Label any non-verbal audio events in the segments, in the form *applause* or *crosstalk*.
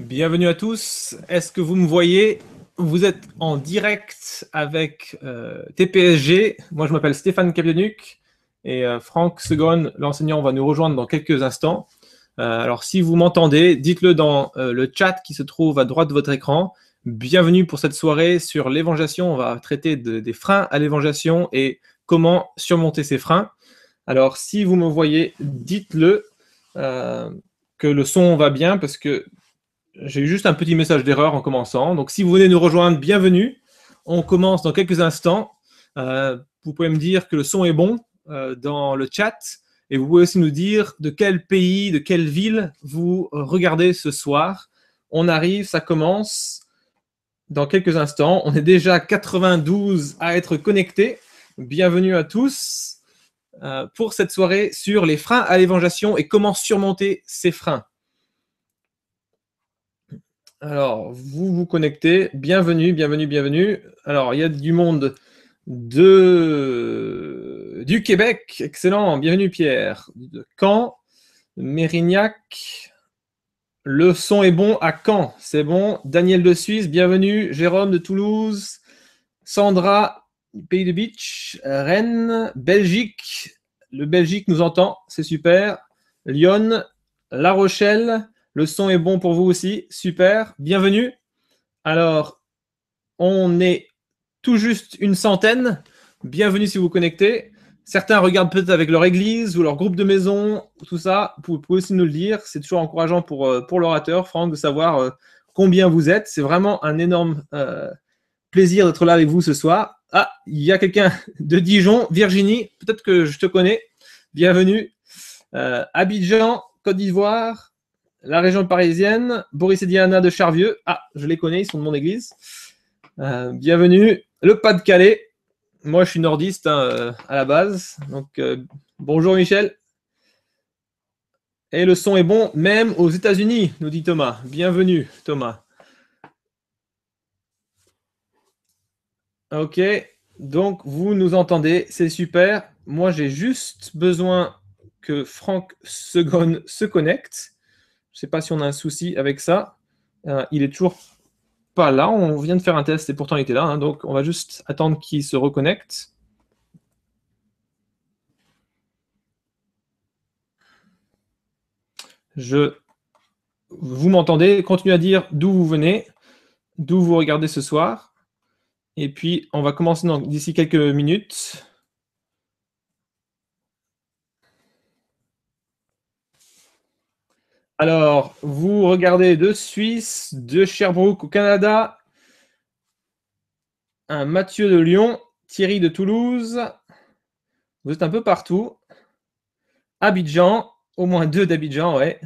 Bienvenue à tous. Est-ce que vous me voyez? Vous êtes en direct avec euh, TPSG. Moi, je m'appelle Stéphane Kapianuc et euh, Franck Segon, l'enseignant, va nous rejoindre dans quelques instants. Euh, alors, si vous m'entendez, dites-le dans le chat qui se trouve à droite de votre écran. Bienvenue pour cette soirée sur l'évangélisation. On va traiter des freins à l'évangélisation et comment surmonter ces freins. Alors, si vous me voyez, dites-le que le son va bien parce que j'ai eu juste un petit message d'erreur en commençant. Donc, si vous venez nous rejoindre, bienvenue. On commence dans quelques instants. Euh, vous pouvez me dire que le son est bon euh, dans le chat. Et vous pouvez aussi nous dire de quel pays, de quelle ville vous regardez ce soir. On arrive, ça commence dans quelques instants. On est déjà 92 à être connectés. Bienvenue à tous euh, pour cette soirée sur les freins à l'évangélisation et comment surmonter ces freins. Alors, vous vous connectez. Bienvenue, bienvenue, bienvenue. Alors, il y a du monde de... du Québec. Excellent. Bienvenue, Pierre. De Caen, Mérignac. Le son est bon à Caen. C'est bon. Daniel de Suisse, bienvenue. Jérôme de Toulouse. Sandra, Pays de Beach. Rennes, Belgique. Le Belgique nous entend. C'est super. Lyon, La Rochelle. Le son est bon pour vous aussi. Super. Bienvenue. Alors, on est tout juste une centaine. Bienvenue si vous connectez. Certains regardent peut-être avec leur église ou leur groupe de maison, tout ça. Vous pouvez aussi nous le dire. C'est toujours encourageant pour, euh, l'orateur, Franck, de savoir euh, combien vous êtes. C'est vraiment un énorme euh, plaisir d'être là avec vous ce soir. Ah, il y a quelqu'un de Dijon, Virginie. Peut-être que je te connais. Bienvenue. Abidjan, Côte d'Ivoire la région parisienne, Boris et Diana de Charvieux. Ah, je les connais, ils sont de mon église. Euh, bienvenue. Le Pas-de-Calais. Moi, je suis nordiste hein, euh, à la base. Donc, euh, bonjour Michel. Et le son est bon, même aux États-Unis, nous dit Thomas. Bienvenue, Thomas. Ok, donc vous nous entendez, c'est super. Moi, j'ai juste besoin que Franck Segon se connecte. Je ne sais pas si on a un souci avec ça. Euh, il est toujours pas là. On vient de faire un test et pourtant il était là. Hein. donc on va juste attendre qu'il se reconnecte. Je... Vous m'entendez? Continuez à dire d'où vous venez, d'où vous regardez ce soir. Et puis, on va commencer d'ici quelques minutes. Alors, vous regardez de Suisse, de Sherbrooke au Canada, un Mathieu de Lyon, Thierry de Toulouse. Vous êtes un peu partout. Abidjan, au moins deux d'Abidjan, ouais.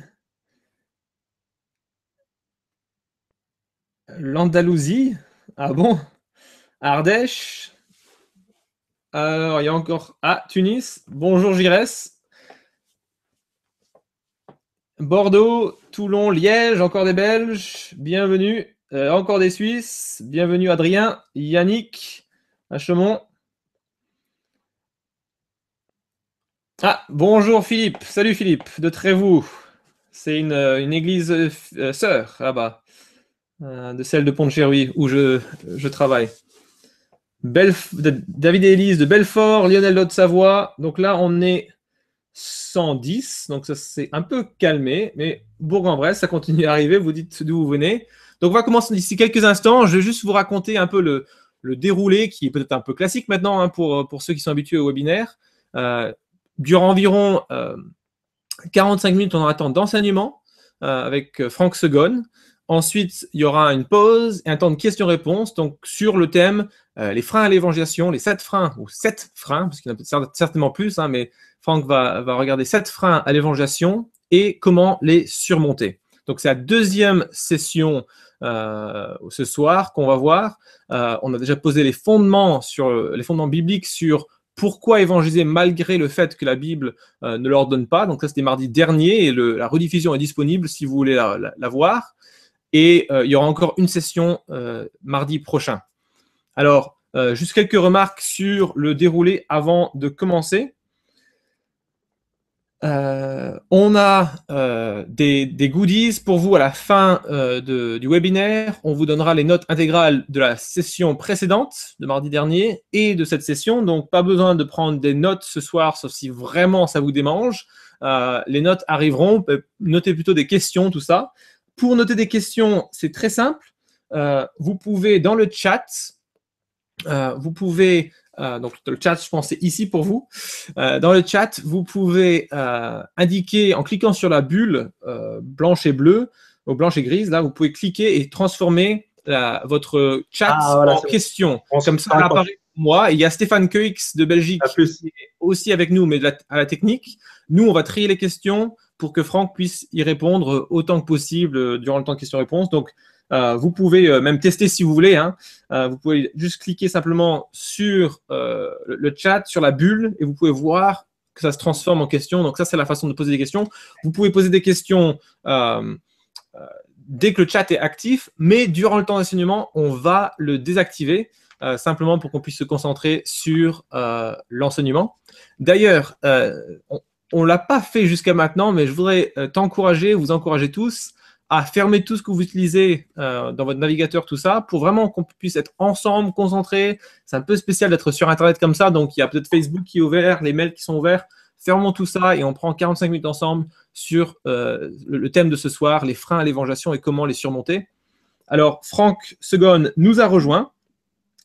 L'Andalousie, ah bon? Ardèche. Alors, il y a encore. Ah, Tunis. Bonjour Giresse. Bordeaux, Toulon, Liège, encore des Belges, bienvenue. Euh, encore des Suisses, bienvenue Adrien, Yannick, Achemont. Ah, bonjour Philippe, salut Philippe, de Trévoux. C'est une, euh, église euh, sœur là-bas, de celle de pont de où je, travaille. David et Élise de Belfort, Lionel de Savoie. Donc là, on est 110. Donc ça s'est un peu calmé, mais Bourg-en-Bresse, ça continue à arriver. Vous dites d'où vous venez. Donc on va commencer d'ici quelques instants. Je vais juste vous raconter un peu le, déroulé qui est peut-être un peu classique maintenant hein, pour, pour ceux qui sont habitués au webinaire. Euh, durant environ 45 euh, minutes, on aura temps d'enseignement euh, avec Franck Segon. Ensuite, il y aura une pause et un temps de questions-réponses donc sur le thème les freins à l'évangélisation, les sept freins, ou sept freins, parce qu'il y en a certainement plus, hein, mais Franck va, regarder sept freins à l'évangélisation et comment les surmonter. Donc c'est la deuxième session euh, ce soir qu'on va voir. Euh, on a déjà posé les fondements sur les fondements bibliques sur pourquoi évangéliser malgré le fait que la Bible euh, ne l'ordonne pas. Donc ça c'était mardi dernier et la rediffusion est disponible si vous voulez la, voir. Et il y aura encore une session mardi prochain. Alors juste quelques remarques sur le déroulé avant de commencer. Euh, on a euh, des, goodies pour vous à la fin euh, du webinaire. On vous donnera les notes intégrales de la session précédente de mardi dernier et de cette session. Donc, pas besoin de prendre des notes ce soir, sauf si vraiment ça vous démange. les notes arriveront. Notez plutôt des questions, tout ça. Pour noter des questions, c'est très simple. vous pouvez, dans le chat, vous pouvez euh, donc le chat, je pense, c'est ici pour vous. Euh, dans le chat, vous pouvez euh, indiquer en cliquant sur la bulle blanche et bleue, ou blanche et grise, là, vous pouvez cliquer et transformer votre chat ah, en question. Comme ça, ça apparaît pour moi. Et il y a Stéphane Keux de Belgique qui est aussi avec nous, mais à la technique. Nous, on va trier les questions pour que Franck puisse y répondre autant que possible durant le temps de questions-réponses. Donc, euh, vous pouvez euh, même tester si vous voulez. Hein. Euh, vous pouvez juste cliquer simplement sur le chat, sur la bulle, et vous pouvez voir que ça se transforme en questions. Donc ça, c'est la façon de poser des questions. Vous pouvez poser des questions dès que le chat est actif, mais durant le temps d'enseignement, on va le désactiver. simplement pour qu'on puisse se concentrer sur l'enseignement. D'ailleurs, on ne l'a pas fait jusqu'à maintenant, mais je voudrais t'encourager, vous encourager tous à fermer tout ce que vous utilisez euh, dans votre navigateur, tout ça, pour vraiment qu'on puisse être ensemble, concentrés. C'est un peu spécial d'être sur Internet comme ça, donc il y a peut-être Facebook qui est ouvert, les mails qui sont ouverts. Fermons tout ça et on prend 45 minutes ensemble sur euh, le, thème de ce soir, les freins à l'évangélisation et comment les surmonter. Alors, Franck Segon nous a rejoint.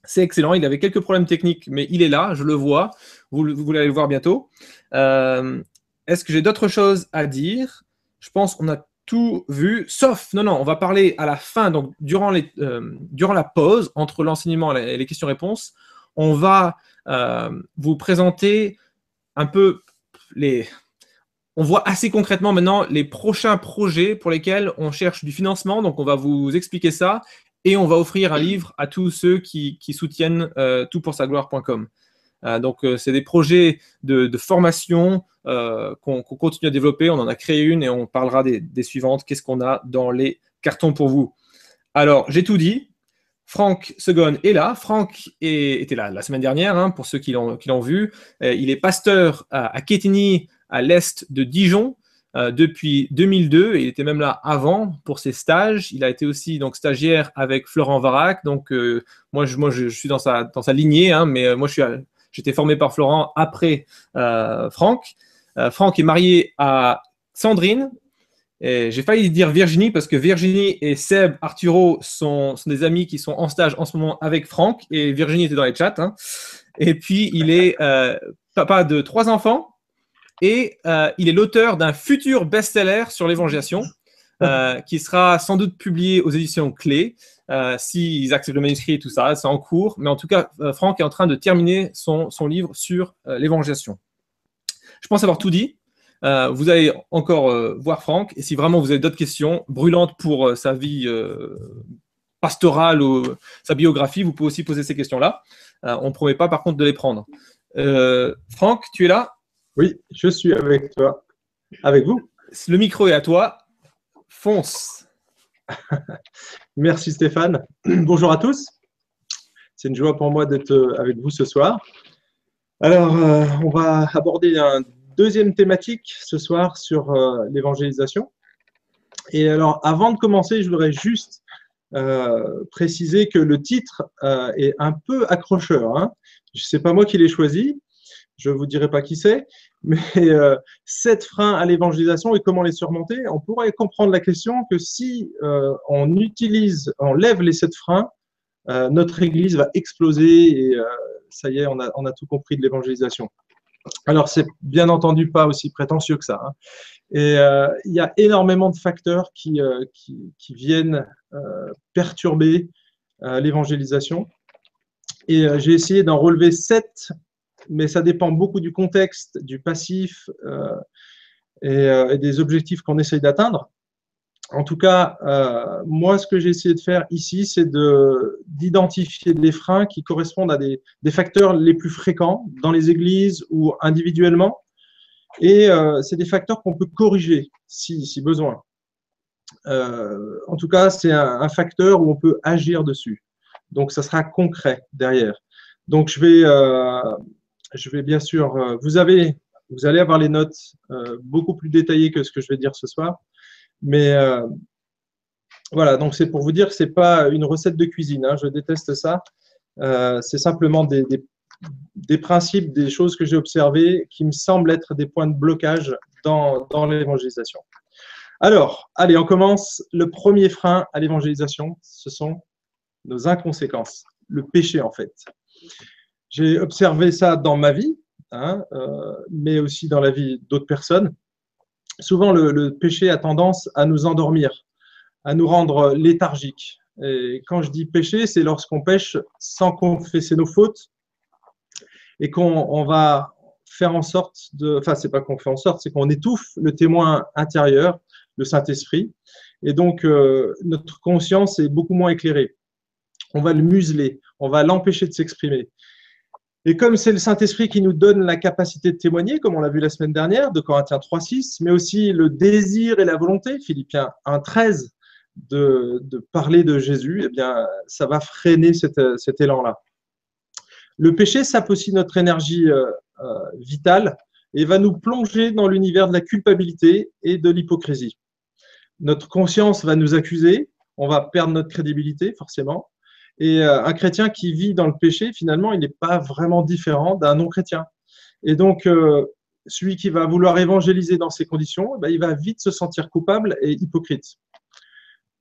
C'est excellent. Il avait quelques problèmes techniques, mais il est là, je le vois. Vous, vous allez le voir bientôt. Euh, est-ce que j'ai d'autres choses à dire? Je pense qu'on a tout vu, sauf, non, non, on va parler à la fin, donc durant, les, euh, durant la pause entre l'enseignement et les questions-réponses, on va euh, vous présenter un peu les... On voit assez concrètement maintenant les prochains projets pour lesquels on cherche du financement, donc on va vous expliquer ça et on va offrir un livre à tous ceux qui, soutiennent euh, toutpoursagloire.com. Euh, donc, euh, c'est des projets de, formation euh, qu'on continue à développer. On en a créé une et on parlera des, suivantes. Qu'est-ce qu'on a dans les cartons pour vous? Alors, j'ai tout dit. Franck Segon est là. Franck était là la semaine dernière, hein, pour ceux qui l'ont vu. il est pasteur à, à à l'est de Dijon, depuis 2002. il était même là avant pour ses stages. Il a été aussi donc stagiaire avec Florent Varac. Donc moi, je, suis dans sa, dans sa lignée, hein, mais moi, je suis J'étais formé par Florent après euh, Franck. Euh, Franck est marié à Sandrine. J'ai failli dire Virginie parce que Virginie et Seb Arturo sont, des amis qui sont en stage en ce moment avec Franck et Virginie était dans les chats. Hein. Et puis il est euh, papa de trois enfants et il est l'auteur d'un futur best-seller sur l'évangélisation qui sera sans doute publié aux éditions Clés. Euh, s'ils acceptent le manuscrit et tout ça, c'est en cours. Mais en tout cas, euh, Franck est en train de terminer son, livre sur euh, l'évangélisation. Je pense avoir tout dit. vous allez encore voir Franck. Et si vraiment vous avez d'autres questions brûlantes pour sa vie pastorale ou sa biographie, vous pouvez aussi poser ces questions-là. on ne promet pas par contre de les prendre. Franck, tu es là? Oui, je suis avec toi. Avec vous? Le micro est à toi. Fonce. Merci Stéphane. *clears throat* Bonjour à tous. C'est une joie pour moi d'être euh, avec vous ce soir. Alors, euh, on va aborder une deuxième thématique ce soir sur euh, l'évangélisation. Et alors, avant de commencer, je voudrais juste préciser que le titre est un peu accrocheur. Hein. Ce n'est pas moi qui l'ai choisi, je ne vous dirai pas qui c'est, mais euh, sept freins à l'évangélisation et comment les surmonter, on pourrait comprendre la question que si euh, on utilise, on lève les sept freins, euh, notre Église va exploser et ça y est, on a, tout compris de l'évangélisation. Alors, c'est bien entendu pas aussi prétentieux que ça. Hein. Et il y a énormément de facteurs qui viennent perturber l'évangélisation. Et j'ai essayé d'en relever sept mais ça dépend beaucoup du contexte, du passif euh, euh, et, des objectifs qu'on essaye d'atteindre. En tout cas, euh, moi, ce que j'ai essayé de faire ici, c'est d'identifier des freins qui correspondent à des, facteurs les plus fréquents dans les églises ou individuellement. Et c'est des facteurs qu'on peut corriger si, si besoin. en tout cas, c'est un, un, facteur où on peut agir dessus. Donc, ça sera concret derrière. Donc, je vais je vais bien sûr, euh, vous avez Vous allez avoir les notes beaucoup plus détaillées que ce que je vais dire ce soir. Mais voilà, donc c'est pour vous dire que ce n'est pas une recette de cuisine. Hein, je déteste ça. c'est simplement des, des, principes, des choses que j'ai observées qui me semblent être des points de blocage dans, dans l'évangélisation. Alors, allez, on commence. Le premier frein à l'évangélisation, ce sont nos inconséquences, le péché en fait. J'ai observé ça dans ma vie, hein, euh, mais aussi dans la vie d'autres personnes. Souvent, le, péché a tendance à nous endormir, à nous rendre léthargiques. Et quand je dis péché, c'est lorsqu'on pêche sans confesser nos fautes et qu'on va faire en sorte de. Enfin, c'est pas qu'on fait en sorte, c'est qu'on étouffe le témoin intérieur le Saint-Esprit. Et donc, euh, notre conscience est beaucoup moins éclairée. On va le museler, on va l'empêcher de s'exprimer. Et comme c'est le Saint-Esprit qui nous donne la capacité de témoigner, comme on l'a vu la semaine dernière, de Corinthiens 3.6, mais aussi le désir et la volonté, Philippiens 1.13, de, parler de Jésus, eh bien, ça va freiner cet, cet élan-là. Le péché sape aussi notre énergie euh, euh, vitale et va nous plonger dans l'univers de la culpabilité et de l'hypocrisie notre conscience va nous accuser, on va perdre notre crédibilité forcément. Et euh, un chrétien qui vit dans le péché, finalement, il n'est pas vraiment différent d'un non-chrétien. Et donc, euh, celui qui va vouloir évangéliser dans ces conditions, eh ben, il va vite se sentir coupable et hypocrite.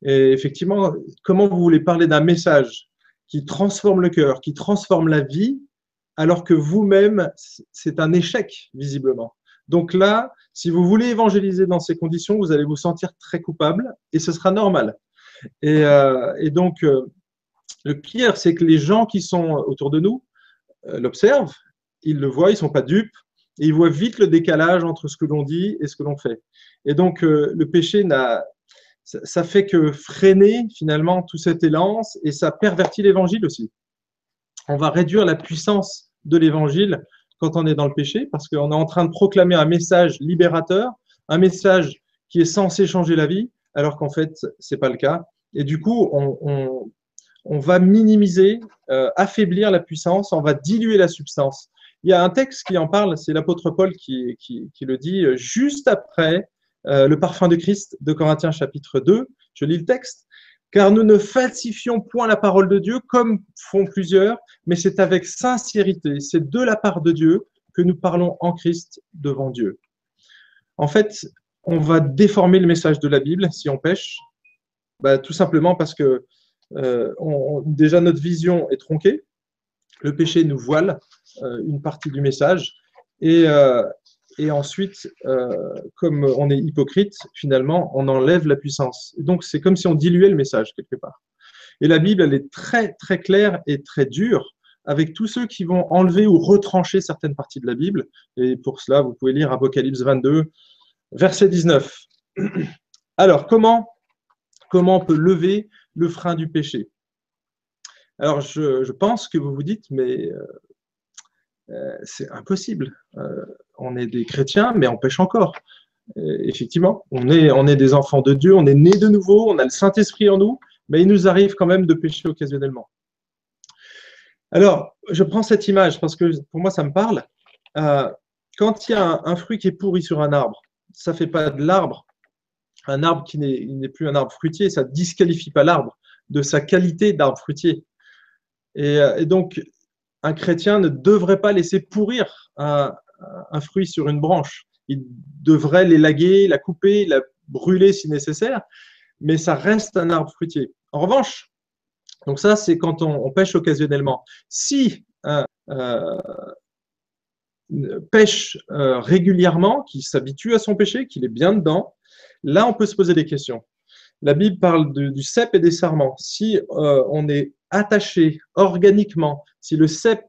Et effectivement, comment vous voulez parler d'un message qui transforme le cœur, qui transforme la vie, alors que vous-même, c'est un échec, visiblement? Donc là, si vous voulez évangéliser dans ces conditions, vous allez vous sentir très coupable et ce sera normal. Et, euh, donc, le pire, c'est que les gens qui sont autour de nous euh, l'observent, ils le voient, ils ne sont pas dupes, et ils voient vite le décalage entre ce que l'on dit et ce que l'on fait. Et donc, le péché n'a, ça, fait que freiner finalement tout cet élan et ça pervertit l'évangile aussi. On va réduire la puissance de l'évangile quand on est dans le péché, parce qu'on est en train de proclamer un message libérateur, un message qui est censé changer la vie, alors qu'en fait, ce n'est pas le cas. Et du coup, on, va minimiser, euh, affaiblir la puissance, on va diluer la substance. Il y a un texte qui en parle, c'est l'apôtre Paul qui, le dit euh, juste après euh, le parfum de Christ de Corinthiens chapitre 2. Je lis le texte car nous ne falsifions point la parole de Dieu comme font plusieurs, mais c'est avec sincérité, c'est de la part de Dieu que nous parlons en Christ devant Dieu. En fait, on va déformer le message de la Bible si on pêche, bah, tout simplement parce que euh, déjà notre vision est tronquée, le péché nous voile euh, une partie du message, et, euh, ensuite, comme on est hypocrite, finalement, on enlève la puissance. donc, c'est comme si on diluait le message quelque part. Et la Bible, elle est très, très claire et très dure avec tous ceux qui vont enlever ou retrancher certaines parties de la Bible. Et pour cela, vous pouvez lire Apocalypse 22, verset 19. Alors, comment, comment on peut lever le frein du péché Alors, je, pense que vous vous dites, mais euh, euh, c'est impossible on est des chrétiens, mais on pêche encore. Euh, effectivement, on est, des enfants de Dieu, on est nés de nouveau, on a le Saint-Esprit en nous, mais il nous arrive quand même de pécher occasionnellement. Alors, je prends cette image parce que pour moi, ça me parle. Euh, quand il y a un, fruit qui est pourri sur un arbre, ça ne fait pas de l'arbre un arbre qui n'est plus un arbre fruitier, ça ne disqualifie pas l'arbre de sa qualité d'arbre fruitier. Et, euh, donc, un chrétien ne devrait pas laisser pourrir un, fruit sur une branche. Il devrait l'élaguer, la couper, la brûler si nécessaire, mais ça reste un arbre fruitier. En revanche, donc ça c'est quand on, pêche occasionnellement. Si un euh, pêche euh, régulièrement, qui s'habitue à son péché, qu'il est bien dedans, là on peut se poser des questions. La Bible parle du cep et des sarments. Si euh, on est attaché organiquement, si le cep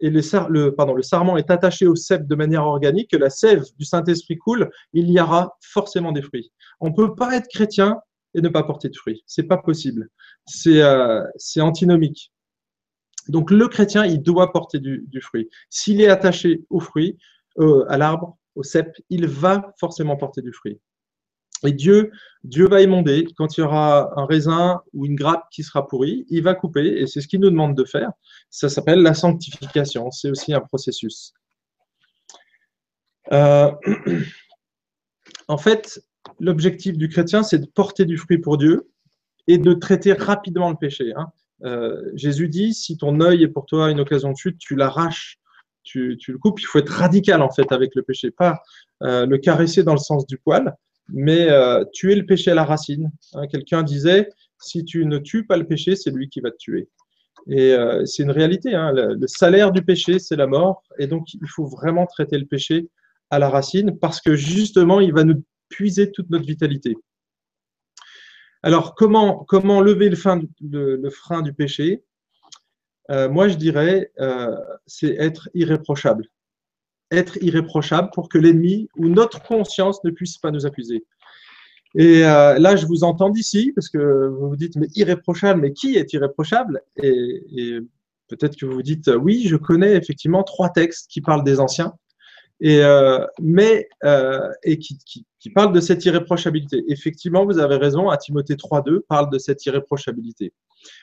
et le, pardon, le sarment est attaché au cep de manière organique, que la sève du Saint-Esprit coule, il y aura forcément des fruits. On ne peut pas être chrétien et ne pas porter de fruits. C'est pas possible. C'est euh, antinomique. Donc le chrétien, il doit porter du, fruit. S'il est attaché au fruit, euh, à l'arbre, au cep, il va forcément porter du fruit. Et Dieu, Dieu va émonder quand il y aura un raisin ou une grappe qui sera pourrie, il va couper, et c'est ce qu'il nous demande de faire. Ça s'appelle la sanctification, c'est aussi un processus. Euh, *clears throat* en fait, l'objectif du chrétien, c'est de porter du fruit pour Dieu et de traiter rapidement le péché. Hein. Euh, Jésus dit, si ton œil est pour toi une occasion de chute, tu l'arraches, tu, le coupes. Il faut être radical en fait avec le péché, pas euh, le caresser dans le sens du poil, mais tuer le péché à la racine. Hein. Quelqu'un disait, si tu ne tues pas le péché, c'est lui qui va te tuer. Et euh, c'est une réalité. Hein. Le, salaire du péché, c'est la mort. Et donc, il faut vraiment traiter le péché à la racine parce que justement, il va nous puiser toute notre vitalité. Alors, comment, lever le, frein du péché? Euh, Moi, je dirais, euh, c'est être irréprochable. Être irréprochable pour que l'ennemi ou notre conscience ne puisse pas nous accuser. Et euh, là, je vous entends d'ici, parce que vous vous dites, mais irréprochable, mais qui est irréprochable? Et, peut-être que vous vous dites, oui, je connais effectivement trois textes qui parlent des anciens, et, mais, et qui, qui, parlent de cette irréprochabilité. Effectivement, vous avez raison, à Timothée 3.2 parle de cette irréprochabilité.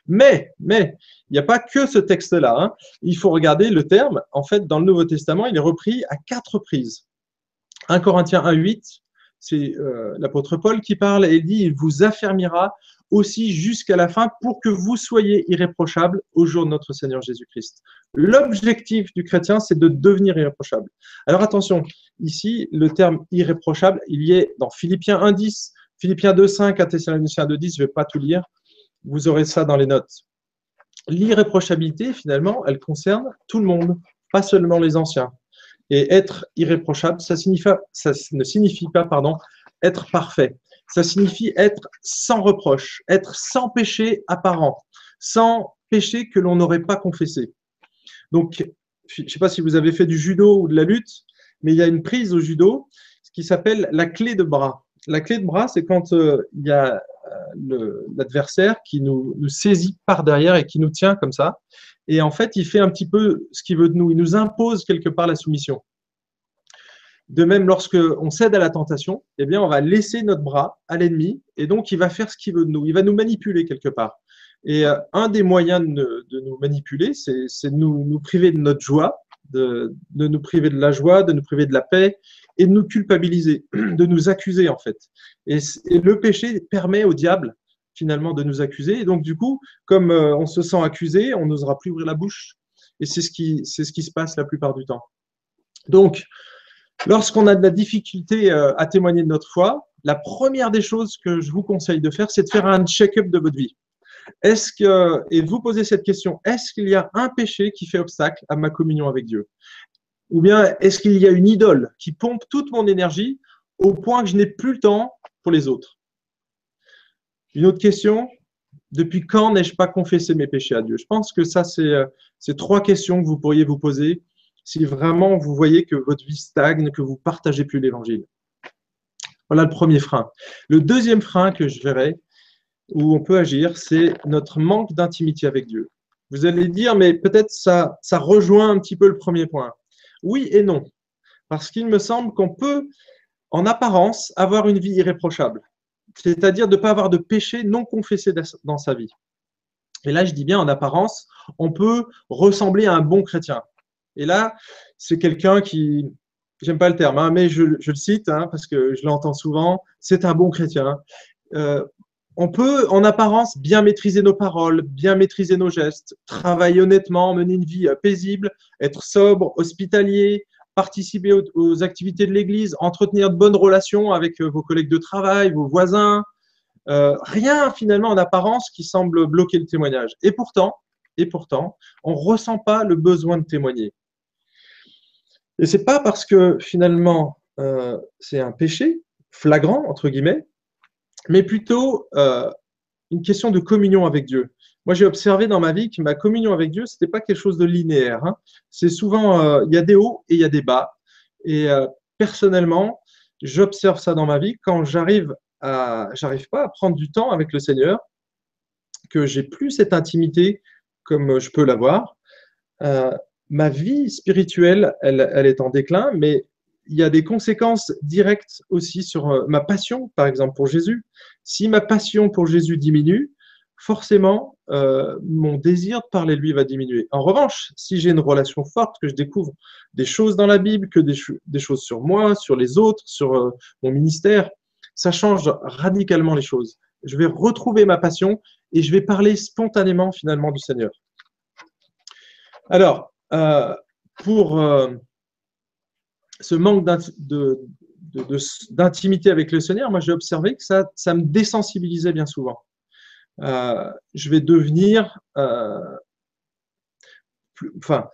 Mais, mais, il n'y a pas que ce texte-là. Hein. Il faut regarder le terme. En fait, dans le Nouveau Testament, il est repris à quatre reprises. 1 Corinthiens 1.8, c'est euh, l'apôtre Paul qui parle et dit, il vous affermira aussi jusqu'à la fin pour que vous soyez irréprochables au jour de notre Seigneur Jésus-Christ. L'objectif du chrétien, c'est de devenir irréprochable. Alors attention, ici, le terme irréprochable, il y est dans Philippiens 1.10, Philippiens 2.5, à Thessaloniciens 2.10, je ne vais pas tout lire, vous aurez ça dans les notes. L'irréprochabilité, finalement, elle concerne tout le monde, pas seulement les anciens. Et être irréprochable, ça, ça ne signifie pas pardon, être parfait. Ça signifie être sans reproche, être sans péché apparent, sans péché que l'on n'aurait pas confessé. Donc, je ne sais pas si vous avez fait du judo ou de la lutte, mais il y a une prise au judo qui s'appelle la clé de bras. La clé de bras, c'est quand euh, il y a euh, l'adversaire qui nous, nous, saisit par derrière et qui nous tient comme ça. Et en fait, il fait un petit peu ce qu'il veut de nous. Il nous impose quelque part la soumission. De même, lorsque on cède à la tentation, eh bien, on va laisser notre bras à l'ennemi et donc il va faire ce qu'il veut de nous. Il va nous manipuler quelque part. Et euh, un des moyens de, nous manipuler, c'est de nous, priver de notre joie, de, nous priver de la joie, de nous priver de la paix et de nous culpabiliser, *clears throat* de nous accuser en fait. Et, le péché permet au diable finalement de nous accuser. Et donc, du coup, comme euh, on se sent accusé, on n'osera plus ouvrir la bouche. Et c'est ce, qui, ce qui se passe la plupart du temps. Donc, lorsqu'on a de la difficulté euh, à témoigner de notre foi, la première des choses que je vous conseille de faire, c'est de faire un check-up de votre vie. Est-ce que, et vous posez cette question, est-ce qu'il y a un péché qui fait obstacle à ma communion avec Dieu? Ou bien est-ce qu'il y a une idole qui pompe toute mon énergie au point que je n'ai plus le temps pour les autres? Une autre question Depuis quand n'ai-je pas confessé mes péchés à Dieu? Je pense que ça, euh, c'est trois questions que vous pourriez vous poser si vraiment vous voyez que votre vie stagne, que vous partagez plus l'évangile. Voilà le premier frein. Le deuxième frein que je verrai, où on peut agir, c'est notre manque d'intimité avec Dieu. Vous allez dire, mais peut-être ça, ça rejoint un petit peu le premier point. Oui et non. Parce qu'il me semble qu'on peut, en apparence, avoir une vie irréprochable c'est-à-dire de ne pas avoir de péché non confessé dans sa vie. Et là, je dis bien en apparence, on peut ressembler à un bon chrétien. Et là, c'est quelqu'un qui, j'aime pas le terme, hein, mais je, le cite hein, parce que je l'entends souvent, c'est un bon chrétien. Euh, on peut, en apparence, bien maîtriser nos paroles, bien maîtriser nos gestes, travailler honnêtement, mener une vie paisible, être sobre, hospitalier, participer aux, activités de l'Église, entretenir de bonnes relations avec euh, vos collègues de travail, vos voisins. Euh, rien finalement en apparence qui semble bloquer le témoignage. Et pourtant, et pourtant, on ne ressent pas le besoin de témoigner. Et c'est pas parce que finalement euh, c'est un péché flagrant entre guillemets, mais plutôt une question de communion avec Dieu. Moi, j'ai observé dans ma vie que ma communion avec Dieu, ce n'était pas quelque chose de linéaire. Hein. C'est souvent, euh, il y a des hauts et il y a des bas. Et euh, personnellement, j'observe ça dans ma vie. Quand j'arrive à, j'arrive pas à prendre du temps avec le Seigneur, que j'ai plus cette intimité comme je peux l'avoir, euh, ma vie spirituelle, elle, est en déclin, mais il y a des conséquences directes aussi sur ma passion, par exemple, pour Jésus. Si ma passion pour Jésus diminue, forcément, euh, mon désir de parler de lui va diminuer. En revanche, si j'ai une relation forte, que je découvre des choses dans la Bible, que des, choses sur moi, sur les autres, sur euh, mon ministère, ça change radicalement les choses. Je vais retrouver ma passion et je vais parler spontanément finalement du Seigneur. Alors, euh, pour ce manque d'intimité avec le Seigneur, moi j'ai observé que ça, me désensibilisait bien souvent. Euh, je vais devenir, euh, enfin,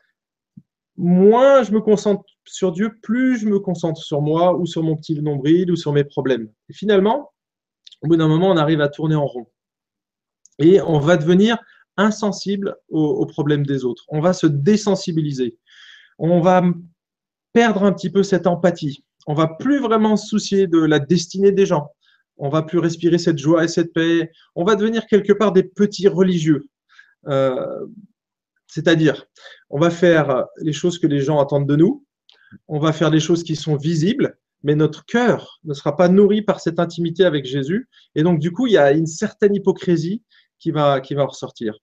moins je me concentre sur Dieu, plus je me concentre sur moi ou sur mon petit nombril ou sur mes problèmes. Et finalement, au bout d'un moment, on arrive à tourner en rond. Et on va devenir insensible aux, problèmes des autres. On va se désensibiliser. On va perdre un petit peu cette empathie. On va plus vraiment se soucier de la destinée des gens on va plus respirer cette joie et cette paix. On va devenir quelque part des petits religieux. Euh, c'est-à-dire, on va faire les choses que les gens attendent de nous, on va faire des choses qui sont visibles, mais notre cœur ne sera pas nourri par cette intimité avec Jésus. Et donc, du coup, il y a une certaine hypocrisie qui va, qui va ressortir.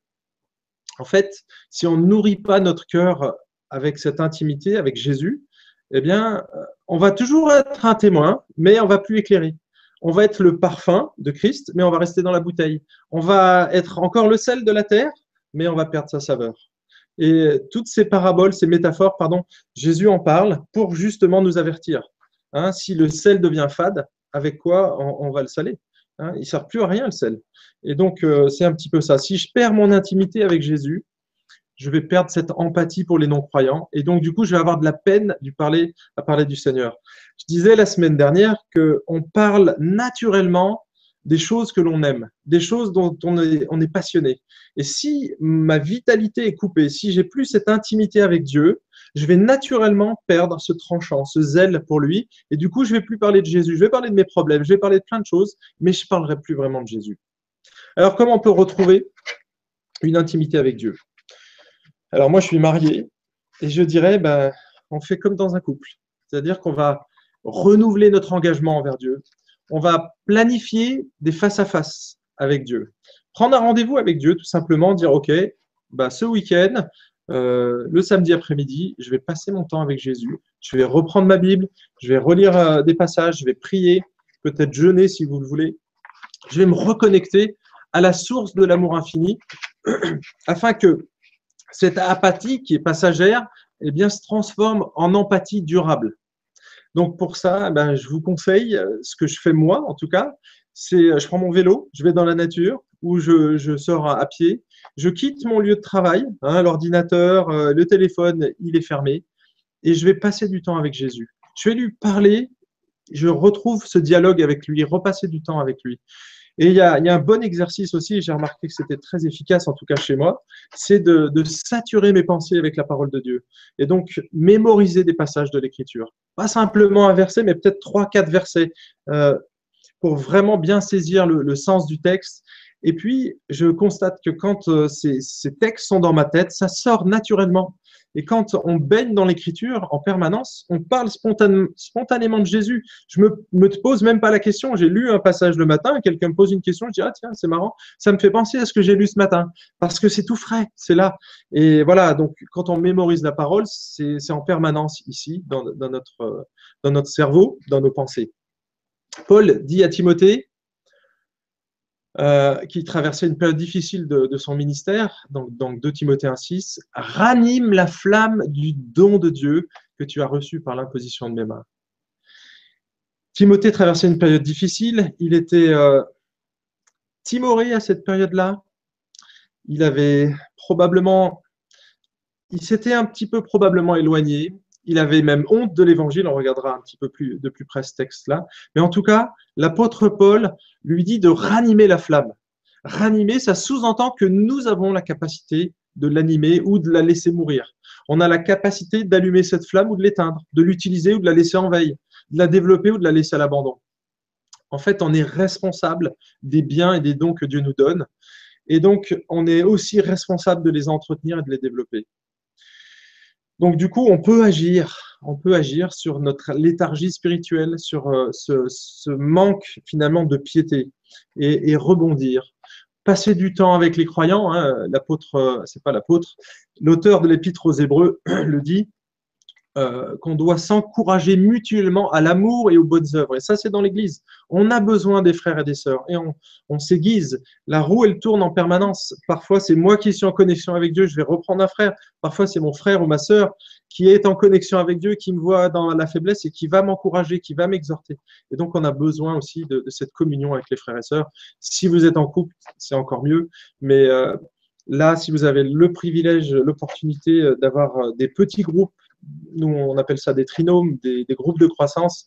En fait, si on ne nourrit pas notre cœur avec cette intimité, avec Jésus, eh bien, on va toujours être un témoin, mais on va plus éclairer on va être le parfum de Christ, mais on va rester dans la bouteille. On va être encore le sel de la terre, mais on va perdre sa saveur. Et toutes ces paraboles, ces métaphores, pardon, Jésus en parle pour justement nous avertir. Hein, si le sel devient fade, avec quoi on, va le saler? Hein, Il ne sert plus à rien le sel. Et donc, euh, c'est un petit peu ça. Si je perds mon intimité avec Jésus, je vais perdre cette empathie pour les non-croyants. Et donc, du coup, je vais avoir de la peine du parler, à parler du Seigneur. Je disais la semaine dernière qu'on parle naturellement des choses que l'on aime, des choses dont on est, on est passionné. Et si ma vitalité est coupée, si j'ai plus cette intimité avec Dieu, je vais naturellement perdre ce tranchant, ce zèle pour lui. Et du coup, je vais plus parler de Jésus. Je vais parler de mes problèmes, je vais parler de plein de choses, mais je parlerai plus vraiment de Jésus. Alors, comment on peut retrouver une intimité avec Dieu? Alors moi, je suis marié et je dirais, ben, on fait comme dans un couple. C'est-à-dire qu'on va renouveler notre engagement envers Dieu. On va planifier des face-à-face avec Dieu. Prendre un rendez-vous avec Dieu, tout simplement, dire, OK, bah, ce week-end, euh, le samedi après-midi, je vais passer mon temps avec Jésus. Je vais reprendre ma Bible, je vais relire euh, des passages, je vais prier, peut-être jeûner si vous le voulez. Je vais me reconnecter à la source de l'amour infini *clears throat* afin que cette apathie qui est passagère eh bien, se transforme en empathie durable. Donc pour ça, ben, je vous conseille, euh, ce que je fais moi en tout cas, c'est je prends mon vélo, je vais dans la nature ou je, sors à, pied, je quitte mon lieu de travail, hein, l'ordinateur, euh, le téléphone, il est fermé, et je vais passer du temps avec Jésus. Je vais lui parler, je retrouve ce dialogue avec lui, repasser du temps avec lui. Et il y, a, un bon exercice aussi, j'ai remarqué que c'était très efficace, en tout cas chez moi, c'est de, saturer mes pensées avec la parole de Dieu. Et donc, mémoriser des passages de l'Écriture. Pas simplement un verset, mais peut-être trois, quatre versets euh, pour vraiment bien saisir le, sens du texte. Et puis, je constate que quand euh, ces, textes sont dans ma tête, ça sort naturellement. Et quand on baigne dans l'écriture en permanence, on parle spontanément de Jésus. Je me, me pose même pas la question. J'ai lu un passage le matin, quelqu'un me pose une question, je dis ah tiens c'est marrant, ça me fait penser à ce que j'ai lu ce matin parce que c'est tout frais, c'est là. Et voilà donc quand on mémorise la parole, c'est en permanence ici notre dans notre cerveau, dans nos pensées. Paul dit à Timothée, euh, qui traversait une période difficile de, son ministère, donc, donc 2 Timothée 1,6, ranime la flamme du don de Dieu que tu as reçu par l'imposition de mes mains. Timothée traversait une période difficile, il était euh, timoré à cette période-là, il avait probablement, il s'était un petit peu probablement éloigné, il avait même honte de l'évangile, on regardera un petit peu plus de plus près ce texte-là. Mais en tout cas, l'apôtre Paul lui dit de ranimer la flamme. Ranimer, ça sous-entend que nous avons la capacité de l'animer ou de la laisser mourir. On a la capacité d'allumer cette flamme ou de l'éteindre, de l'utiliser ou de la laisser en veille, de la développer ou de la laisser à l'abandon. En fait, on est responsable des biens et des dons que Dieu nous donne. Et donc, on est aussi responsable de les entretenir et de les développer. Donc du coup, on peut agir, on peut agir sur notre léthargie spirituelle, sur euh, ce, manque finalement de piété et, rebondir. passer du temps avec les croyants. Hein, l'apôtre, c'est pas l'apôtre, l'auteur de l'épître aux Hébreux *clears throat* le dit. Euh, qu'on doit s'encourager mutuellement à l'amour et aux bonnes œuvres. Et ça, c'est dans l'Église. On a besoin des frères et des sœurs et on, on s'aiguise. La roue, elle tourne en permanence. Parfois, c'est moi qui suis en connexion avec Dieu, je vais reprendre un frère. Parfois, c'est mon frère ou ma sœur qui est en connexion avec Dieu, qui me voit dans la faiblesse et qui va m'encourager, qui va m'exhorter. Et donc, on a besoin aussi de, cette communion avec les frères et sœurs. Si vous êtes en couple, c'est encore mieux. Mais euh, là, si vous avez le privilège, l'opportunité euh, d'avoir des petits groupes nous on appelle ça des trinômes, des, groupes de croissance.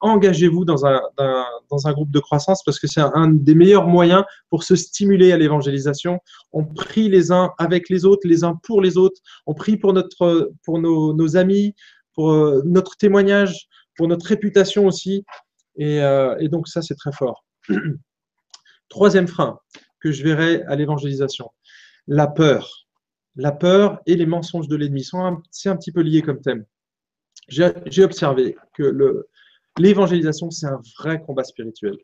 Engagez-vous dans un, groupe de croissance parce que c'est un, des meilleurs moyens pour se stimuler à l'évangélisation. On prie les uns avec les autres, les uns pour les autres. On prie pour nos, amis, pour euh, notre témoignage, pour notre réputation aussi. Et, euh, et donc ça, c'est très fort. *clears throat* Troisième frein que je verrai à l'évangélisation, la peur la peur et les mensonges de l'ennemi. C'est un petit peu lié comme thème. J'ai observé que l'évangélisation, c'est un vrai combat spirituel.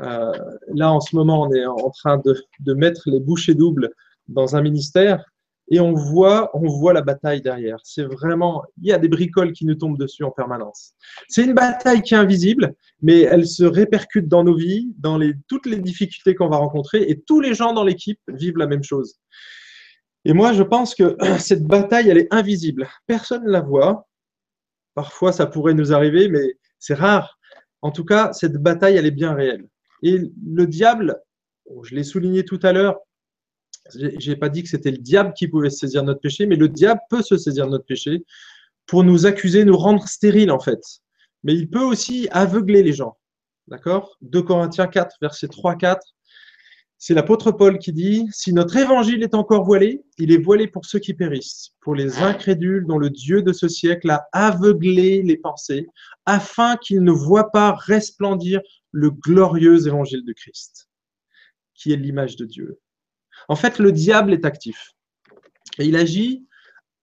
Euh, là, en ce moment, on est en train de, mettre les bouchées doubles dans un ministère et on voit, on voit la bataille derrière. C'est vraiment, il y a des bricoles qui nous tombent dessus en permanence. C'est une bataille qui est invisible, mais elle se répercute dans nos vies, dans toutes les difficultés qu'on va rencontrer et tous les gens dans l'équipe vivent la même chose. Et moi, je pense que *clears throat* cette bataille, elle est invisible. Personne ne la voit. Parfois, ça pourrait nous arriver, mais c'est rare. En tout cas, cette bataille, elle est bien réelle. Et le diable, je l'ai souligné tout à l'heure, je n'ai pas dit que c'était le diable qui pouvait saisir notre péché, mais le diable peut se saisir notre péché pour nous accuser, nous rendre stériles en fait. Mais il peut aussi aveugler les gens. D'accord? 2 Corinthiens 4, verset 3-4. C'est l'apôtre Paul qui dit, si notre évangile est encore voilé, il est voilé pour ceux qui périssent, pour les incrédules dont le Dieu de ce siècle a aveuglé les pensées, afin qu'ils ne voient pas resplendir le glorieux évangile de Christ, qui est l'image de Dieu. En fait, le diable est actif. Il agit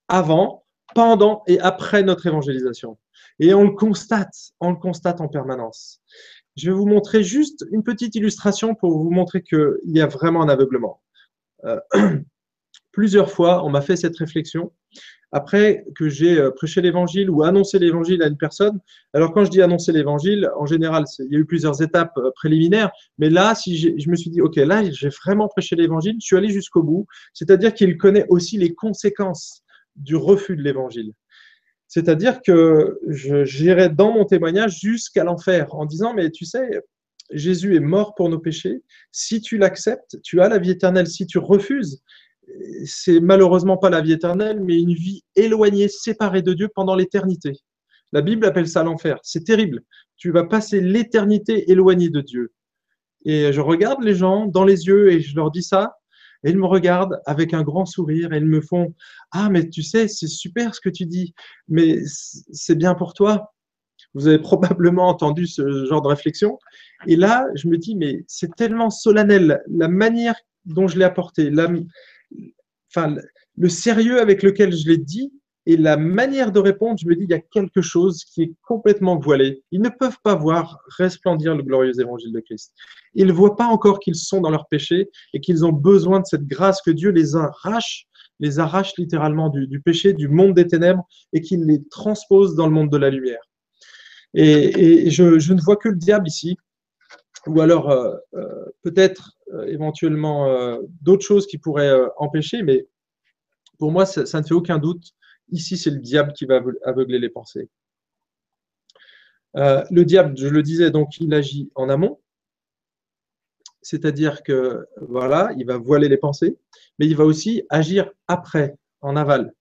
avant, pendant et après notre évangélisation. Et on le constate, on le constate en permanence. Je vais vous montrer juste une petite illustration pour vous montrer qu'il y a vraiment un aveuglement. Euh, *clears throat* plusieurs fois, on m'a fait cette réflexion après que j'ai euh, prêché l'évangile ou annoncé l'évangile à une personne. Alors, quand je dis annoncer l'évangile, en général, il y a eu plusieurs étapes euh, préliminaires, mais là, si je me suis dit, OK, là, j'ai vraiment prêché l'évangile, je suis allé jusqu'au bout, c'est-à-dire qu'il connaît aussi les conséquences du refus de l'évangile. C'est-à-dire que j'irai dans mon témoignage jusqu'à l'enfer en disant, mais tu sais, Jésus est mort pour nos péchés. Si tu l'acceptes, tu as la vie éternelle. Si tu refuses, c'est malheureusement pas la vie éternelle, mais une vie éloignée, séparée de Dieu pendant l'éternité. La Bible appelle ça l'enfer. C'est terrible. Tu vas passer l'éternité éloigné de Dieu. Et je regarde les gens dans les yeux et je leur dis ça. Et ils me regardent avec un grand sourire et ils me font Ah, mais tu sais, c'est super ce que tu dis, mais c'est bien pour toi. Vous avez *laughs* probablement entendu ce genre de réflexion. Et là, je me dis, mais c'est tellement solennel, la manière dont je l'ai apporté, enfin, le sérieux avec lequel je l'ai dit, et la manière de répondre, je me dis, il y a quelque chose qui est complètement voilé. Ils ne peuvent pas voir resplendir le glorieux évangile de Christ. Ils ne voient pas encore qu'ils sont dans leur péché et qu'ils ont besoin de cette grâce que Dieu les arrache, les arrache littéralement du, péché, du monde des ténèbres et qu'il les transpose dans le monde de la lumière. Et, je, ne vois que le diable ici, ou alors euh, euh, peut-être euh, éventuellement d'autres choses qui pourraient empêcher, mais pour moi, ça ne fait aucun doute Ici, c'est le diable qui va aveugler les pensées. Euh, le diable, je le disais, donc il agit en amont, c'est-à-dire que voilà, il va voiler les pensées, mais il va aussi agir après, en aval.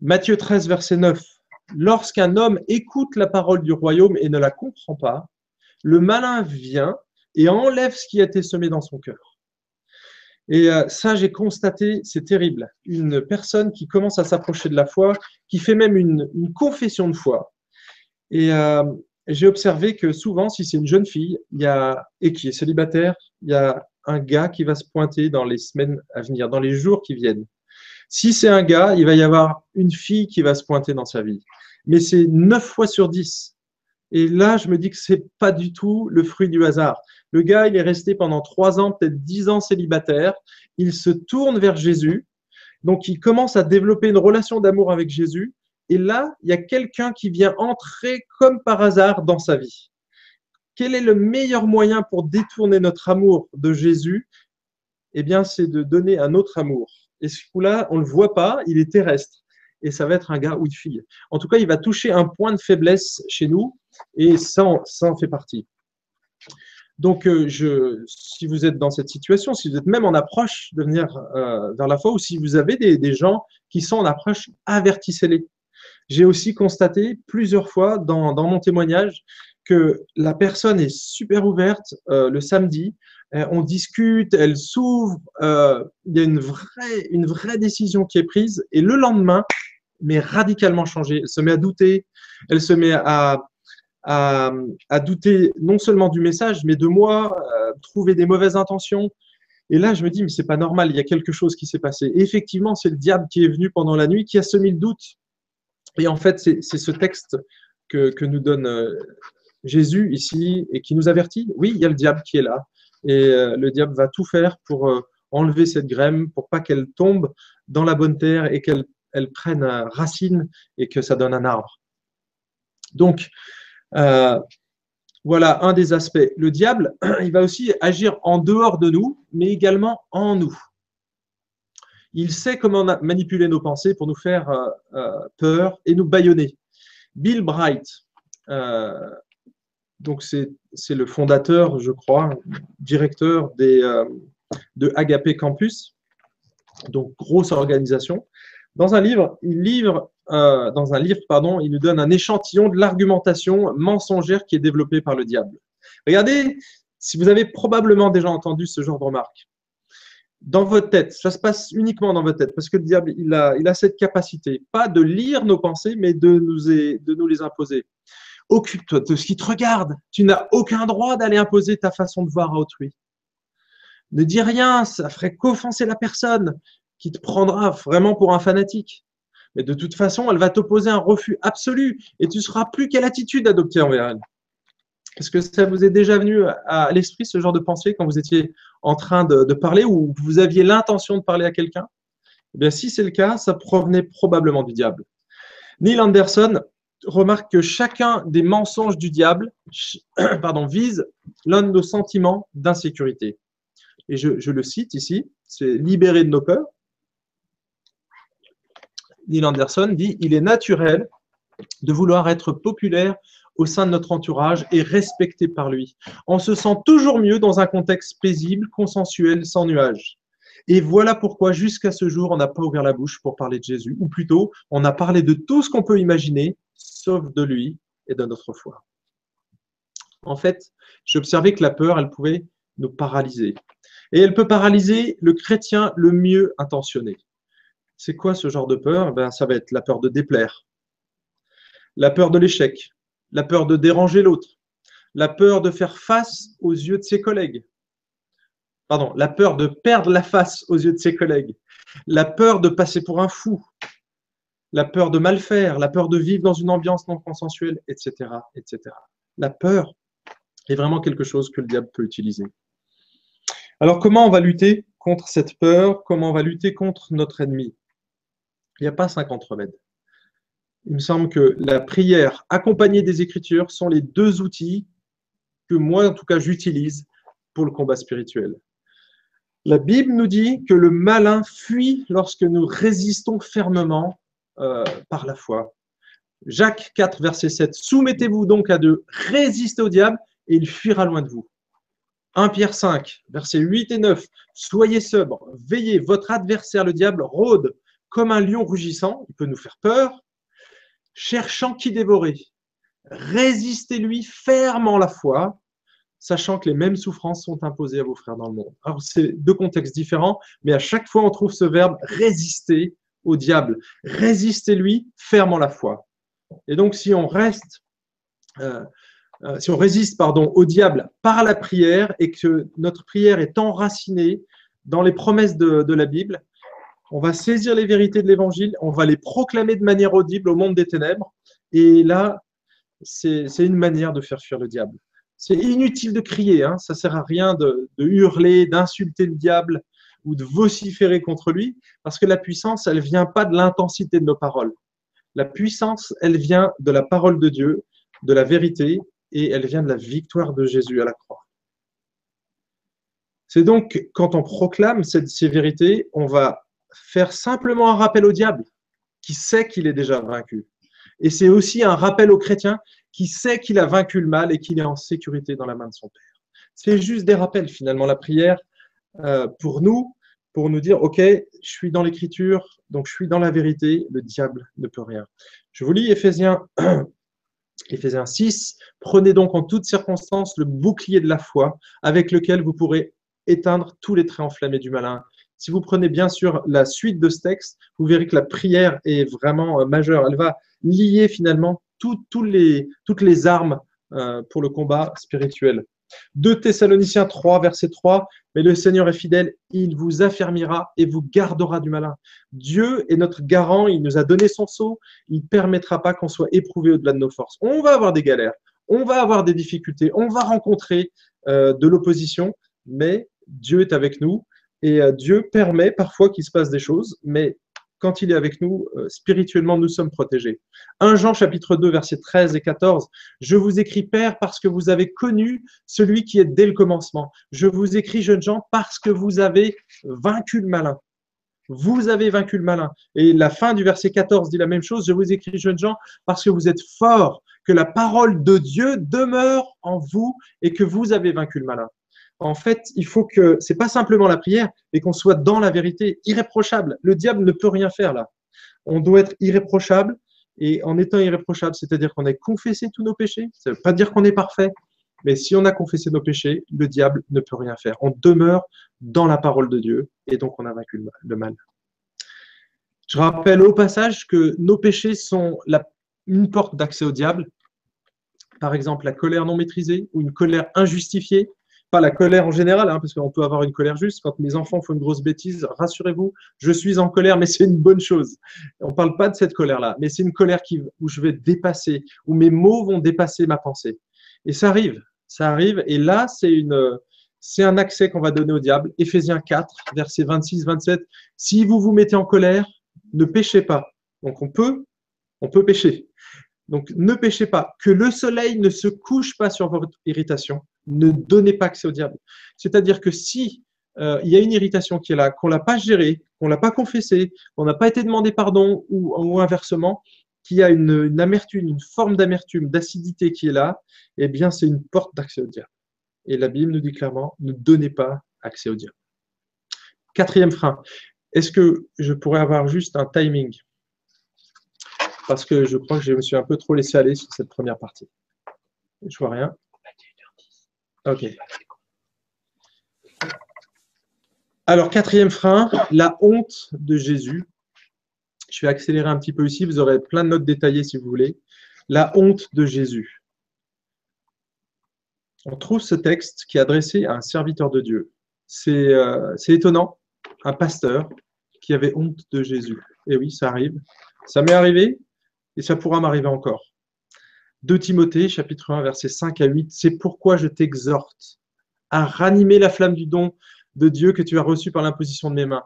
Matthieu 13, verset 9. Lorsqu'un homme écoute la parole du royaume et ne la comprend pas, le malin vient et enlève ce qui a été semé dans son cœur. Et euh, ça, j'ai constaté, c'est terrible. Une personne qui commence à s'approcher de la foi, qui fait même une, confession de foi. Et euh, j'ai observé que souvent, si c'est une jeune fille il y a, et qui est célibataire, il y a un gars qui va se pointer dans les semaines à venir, dans les jours qui viennent. Si c'est un gars, il va y avoir une fille qui va se pointer dans sa vie. Mais c'est neuf fois sur dix. Et là, je me dis que c'est pas du tout le fruit du hasard. Le gars, il est resté pendant trois ans, peut-être dix ans célibataire. Il se tourne vers Jésus. Donc, il commence à développer une relation d'amour avec Jésus. Et là, il y a quelqu'un qui vient entrer comme par hasard dans sa vie. Quel est le meilleur moyen pour détourner notre amour de Jésus? Eh bien, c'est de donner un autre amour. Et ce coup-là, on ne le voit pas, il est terrestre. Et ça va être un gars ou une fille. En tout cas, il va toucher un point de faiblesse chez nous. Et ça, ça en fait partie. Donc, euh, je, si vous êtes dans cette situation, si vous êtes même en approche de venir euh, vers la foi, ou si vous avez des, gens qui sont en approche, avertissez-les. J'ai aussi constaté plusieurs fois dans, mon témoignage que la personne est super ouverte euh, le samedi, on discute, elle s'ouvre, il y a une vraie, une vraie décision qui est prise, et le lendemain, mais radicalement changé, elle se met à douter, elle se met à, à, douter non seulement du message, mais de moi, euh, trouver des mauvaises intentions. Et là, je me dis, mais c'est pas normal, il y a quelque chose qui s'est passé. Et effectivement, c'est le diable qui est venu pendant la nuit, qui a semé le doute. Et en fait, c'est ce texte que, nous donne euh, Jésus ici et qui nous avertit. Oui, il y a le diable qui est là. Et euh, le diable va tout faire pour enlever cette graine, pour pas qu'elle tombe dans la bonne terre et qu'elle elle prenne racine et que ça donne un arbre. Donc, euh, voilà un des aspects. Le diable, *clears throat* il va aussi agir en dehors de nous, mais également en nous. Il sait comment manipuler nos pensées pour nous faire euh, euh, peur et nous bâillonner. Bill Bright, donc c'est le fondateur, je crois, directeur des, de Agapé Campus, donc grosse organisation. Dans un livre, il livre euh, dans un livre, pardon, il nous donne un échantillon de l'argumentation mensongère qui est développée par le diable. Regardez, si vous avez probablement déjà entendu ce genre de remarque, dans votre tête, ça se passe uniquement dans votre tête, parce que le diable, il a, il a cette capacité, pas de lire nos pensées, mais de nous, de nous les imposer. Occupe-toi de ce qui te regarde. Tu n'as aucun droit d'aller imposer ta façon de voir à autrui. Ne dis rien, ça ferait qu'offenser la personne qui te prendra vraiment pour un fanatique. Mais de toute façon, elle va t'opposer un refus absolu et tu seras plus quelle attitude adopter envers elle. Est-ce que ça vous est déjà venu à l'esprit ce genre de pensée quand vous étiez en train de, parler ou vous aviez l'intention de parler à quelqu'un? Eh bien, si c'est le cas, ça provenait probablement du diable. Neil Anderson remarque que chacun des mensonges du diable *clears throat* pardon, vise l'un de nos sentiments d'insécurité. Et je, le cite ici, c'est libérer de nos peurs. Neil Anderson dit Il est naturel de vouloir être populaire au sein de notre entourage et respecté par lui. On se sent toujours mieux dans un contexte paisible, consensuel, sans nuages. Et voilà pourquoi jusqu'à ce jour, on n'a pas ouvert la bouche pour parler de Jésus, ou plutôt, on a parlé de tout ce qu'on peut imaginer, sauf de lui et de notre foi. En fait, j'ai observé que la peur, elle pouvait nous paralyser. Et elle peut paralyser le chrétien le mieux intentionné. C'est quoi ce genre de peur? Ben, Ça va être la peur de déplaire, la peur de l'échec, la peur de déranger l'autre, la peur de faire face aux yeux de ses collègues, pardon, la peur de perdre la face aux yeux de ses collègues, la peur de passer pour un fou, la peur de mal faire, la peur de vivre dans une ambiance non consensuelle, etc., etc. La peur est vraiment quelque chose que le diable peut utiliser. Alors, comment on va lutter contre cette peur? Comment on va lutter contre notre ennemi? Il n'y a pas 50 remèdes. Il me semble que la prière accompagnée des Écritures sont les deux outils que moi, en tout cas, j'utilise pour le combat spirituel. La Bible nous dit que le malin fuit lorsque nous résistons fermement euh, par la foi. Jacques 4, verset 7. Soumettez-vous donc à Dieu, résistez au diable et il fuira loin de vous. 1 Pierre 5, versets 8 et 9. Soyez sobre, veillez, votre adversaire, le diable, rôde comme un lion rugissant, il peut nous faire peur, cherchant qui dévorer. Résistez-lui fermement la foi, sachant que les mêmes souffrances sont imposées à vos frères dans le monde. Alors, c'est deux contextes différents, mais à chaque fois, on trouve ce verbe résister au diable. Résistez-lui fermement la foi. Et donc, si on reste, euh, euh, si on résiste au diable par la prière et que notre prière est enracinée dans les promesses de la Bible, on va saisir les vérités de l'Évangile, on va les proclamer de manière audible au monde des ténèbres. Et là, c'est une manière de faire fuir le diable. C'est inutile de crier, hein, ça sert à rien de, hurler, d'insulter le diable ou de vociférer contre lui, parce que la puissance, elle vient pas de l'intensité de nos paroles. La puissance, elle vient de la parole de Dieu, de la vérité, et elle vient de la victoire de Jésus à la croix. C'est donc quand on proclame ces vérités, on va faire simplement un rappel au diable qui sait qu'il est déjà vaincu. Et c'est aussi un rappel au chrétien qui sait qu'il a vaincu le mal et qu'il est en sécurité dans la main de son Père. C'est juste des rappels finalement, la prière euh, pour nous, pour nous dire, OK, je suis dans l'écriture, donc je suis dans la vérité, le diable ne peut rien. Je vous lis Éphésiens, *clears throat* Éphésiens 6, prenez donc en toutes circonstances le bouclier de la foi avec lequel vous pourrez éteindre tous les traits enflammés du malin. Si vous prenez bien sûr la suite de ce texte, vous verrez que la prière est vraiment euh, majeure. Elle va lier finalement toutes les armes euh, pour le combat spirituel. 2 Thessaloniciens 3, verset 3, mais le Seigneur est fidèle, il vous affermira et vous gardera du malin. Dieu est notre garant, il nous a donné son sceau, il ne permettra pas qu'on soit éprouvé au-delà de nos forces. On va avoir des galères, on va avoir des difficultés, on va rencontrer euh, de l'opposition, mais Dieu est avec nous et euh, Dieu permet parfois qu'il se passe des choses, mais quand il est avec nous, euh, spirituellement, nous sommes protégés. 1 Jean chapitre 2, versets 13 et 14. Je vous écris, Père, parce que vous avez connu celui qui est dès le commencement. Je vous écris, jeunes gens, parce que vous avez vaincu le malin. Vous avez vaincu le malin. Et la fin du verset 14 dit la même chose. Je vous écris, jeunes gens, parce que vous êtes forts, que la parole de Dieu demeure en vous et que vous avez vaincu le malin en fait, il faut que c'est pas simplement la prière, mais qu'on soit dans la vérité, irréprochable. Le diable ne peut rien faire là. On doit être irréprochable et en étant irréprochable, c'est-à-dire qu'on a confessé tous nos péchés. Ça ne veut pas dire qu'on est parfait, mais si on a confessé nos péchés, le diable ne peut rien faire. On demeure dans la parole de Dieu et donc on a vaincu le mal. Je rappelle au passage que nos péchés sont une porte d'accès au diable. Par exemple, la colère non maîtrisée ou une colère injustifiée pas la colère en général, hein, parce qu'on peut avoir une colère juste. Quand mes enfants font une grosse bêtise, rassurez-vous, je suis en colère, mais c'est une bonne chose. On ne parle pas de cette colère-là, mais c'est une colère qui, où je vais dépasser, où mes mots vont dépasser ma pensée. Et ça arrive, ça arrive. Et là, c'est une, c'est un accès qu'on va donner au diable. Éphésiens 4, versets 26-27. Si vous vous mettez en colère, ne péchez pas. Donc on peut, on peut pécher. Donc ne péchez pas. Que le soleil ne se couche pas sur votre irritation ne donnez pas accès au diable. C'est-à-dire que si euh, il y a une irritation qui est là, qu'on l'a pas gérée, qu'on l'a pas confessée, qu'on n'a pas été demandé pardon ou, inversement, qu'il y a une, amertume, une forme d'amertume, d'acidité qui est là, eh bien c'est une porte d'accès au diable. Et la Bible nous dit clairement, ne donnez pas accès au diable. Quatrième frein, est-ce que je pourrais avoir juste un timing? Parce que je crois que je me suis un peu trop laissé aller sur cette première partie. Je vois rien. Ok. Alors, quatrième frein, la honte de Jésus. Je vais accélérer un petit peu ici, vous aurez plein de notes détaillées si vous voulez. La honte de Jésus. On trouve ce texte qui est adressé à un serviteur de Dieu. C'est euh, étonnant, un pasteur qui avait honte de Jésus. Et oui, ça arrive. Ça m'est arrivé et ça pourra m'arriver encore. 2 Timothée, chapitre 1, versets 5 à 8. C'est pourquoi je t'exhorte à ranimer la flamme du don de Dieu que tu as reçu par l'imposition de mes mains.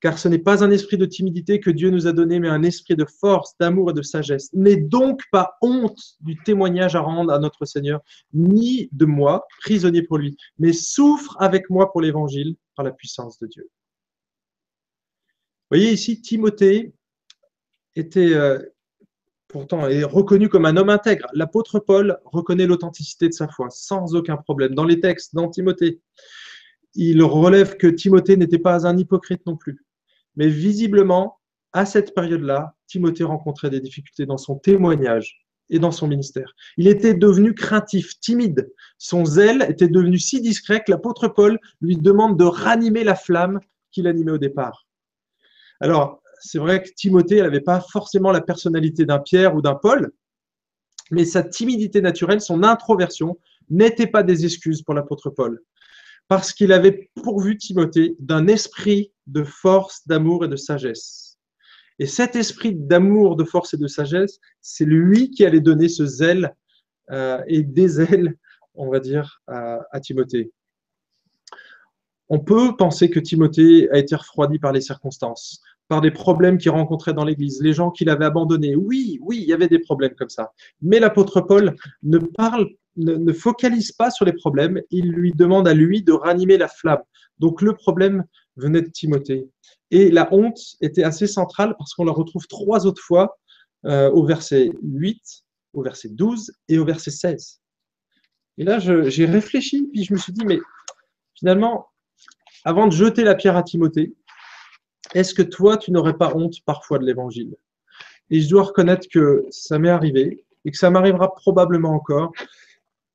Car ce n'est pas un esprit de timidité que Dieu nous a donné, mais un esprit de force, d'amour et de sagesse. N'aie donc pas honte du témoignage à rendre à notre Seigneur, ni de moi, prisonnier pour lui, mais souffre avec moi pour l'évangile par la puissance de Dieu. Vous voyez ici, Timothée était, euh, pourtant est reconnu comme un homme intègre. L'apôtre Paul reconnaît l'authenticité de sa foi sans aucun problème. Dans les textes, dans Timothée, il relève que Timothée n'était pas un hypocrite non plus. Mais visiblement, à cette période-là, Timothée rencontrait des difficultés dans son témoignage et dans son ministère. Il était devenu craintif, timide. Son zèle était devenu si discret que l'apôtre Paul lui demande de ranimer la flamme qu'il animait au départ. Alors, c'est vrai que Timothée n'avait pas forcément la personnalité d'un Pierre ou d'un Paul, mais sa timidité naturelle, son introversion, n'était pas des excuses pour l'apôtre Paul, parce qu'il avait pourvu Timothée d'un esprit de force, d'amour et de sagesse. Et cet esprit d'amour, de force et de sagesse, c'est lui qui allait donner ce zèle et des ailes, on va dire, à Timothée. On peut penser que Timothée a été refroidi par les circonstances, par des problèmes qu'il rencontrait dans l'Église, les gens qu'il avait abandonnés. Oui, oui, il y avait des problèmes comme ça. Mais l'apôtre Paul ne parle, ne, focalise pas sur les problèmes. Il lui demande à lui de ranimer la flamme. Donc le problème venait de Timothée. Et la honte était assez centrale parce qu'on la retrouve trois autres fois euh, au verset 8, au verset 12 et au verset 16. Et là, j'ai réfléchi, puis je me suis dit, mais finalement, avant de jeter la pierre à Timothée, est-ce que toi, tu n'aurais pas honte parfois de l'évangile? Et je dois reconnaître que ça m'est arrivé et que ça m'arrivera probablement encore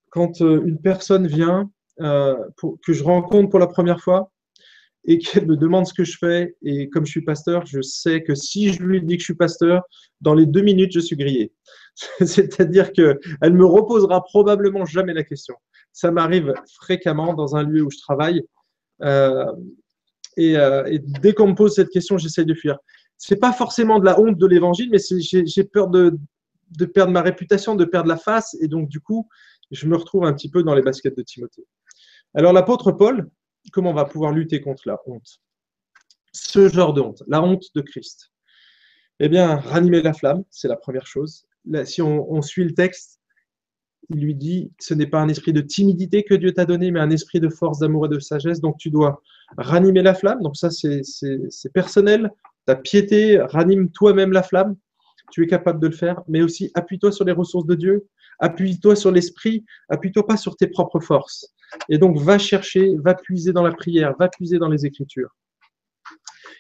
quand euh, une personne vient, euh, que je rencontre pour la première fois et qu'elle me demande ce que je fais. Et comme je suis pasteur, je sais que si je lui dis que je suis pasteur, dans les deux minutes, je suis grillé. *laughs* C'est-à-dire qu'elle me reposera probablement jamais la question. Ça m'arrive fréquemment dans un lieu où je travaille euh, euh, et, dès qu'on me pose cette question, j'essaie de fuir. C'est pas forcément de la honte de l'évangile, mais j'ai peur de, de, perdre ma réputation, de perdre la face, et donc du coup, je me retrouve un petit peu dans les baskets de Timothée. Alors l'apôtre Paul, comment on va pouvoir lutter contre la honte? Ce genre de honte, la honte de Christ. Eh bien, ranimer la flamme, c'est la première chose. Si on suit le texte, il lui dit, ce n'est pas un esprit de timidité que Dieu t'a donné, mais un esprit de force, d'amour et de sagesse. Donc tu dois ranimer la flamme. Donc ça, c'est personnel. Ta piété, ranime toi-même la flamme. Tu es capable de le faire, mais aussi appuie-toi sur les ressources de Dieu. Appuie-toi sur l'esprit. Appuie-toi pas sur tes propres forces. Et donc va chercher, va puiser dans la prière, va puiser dans les Écritures.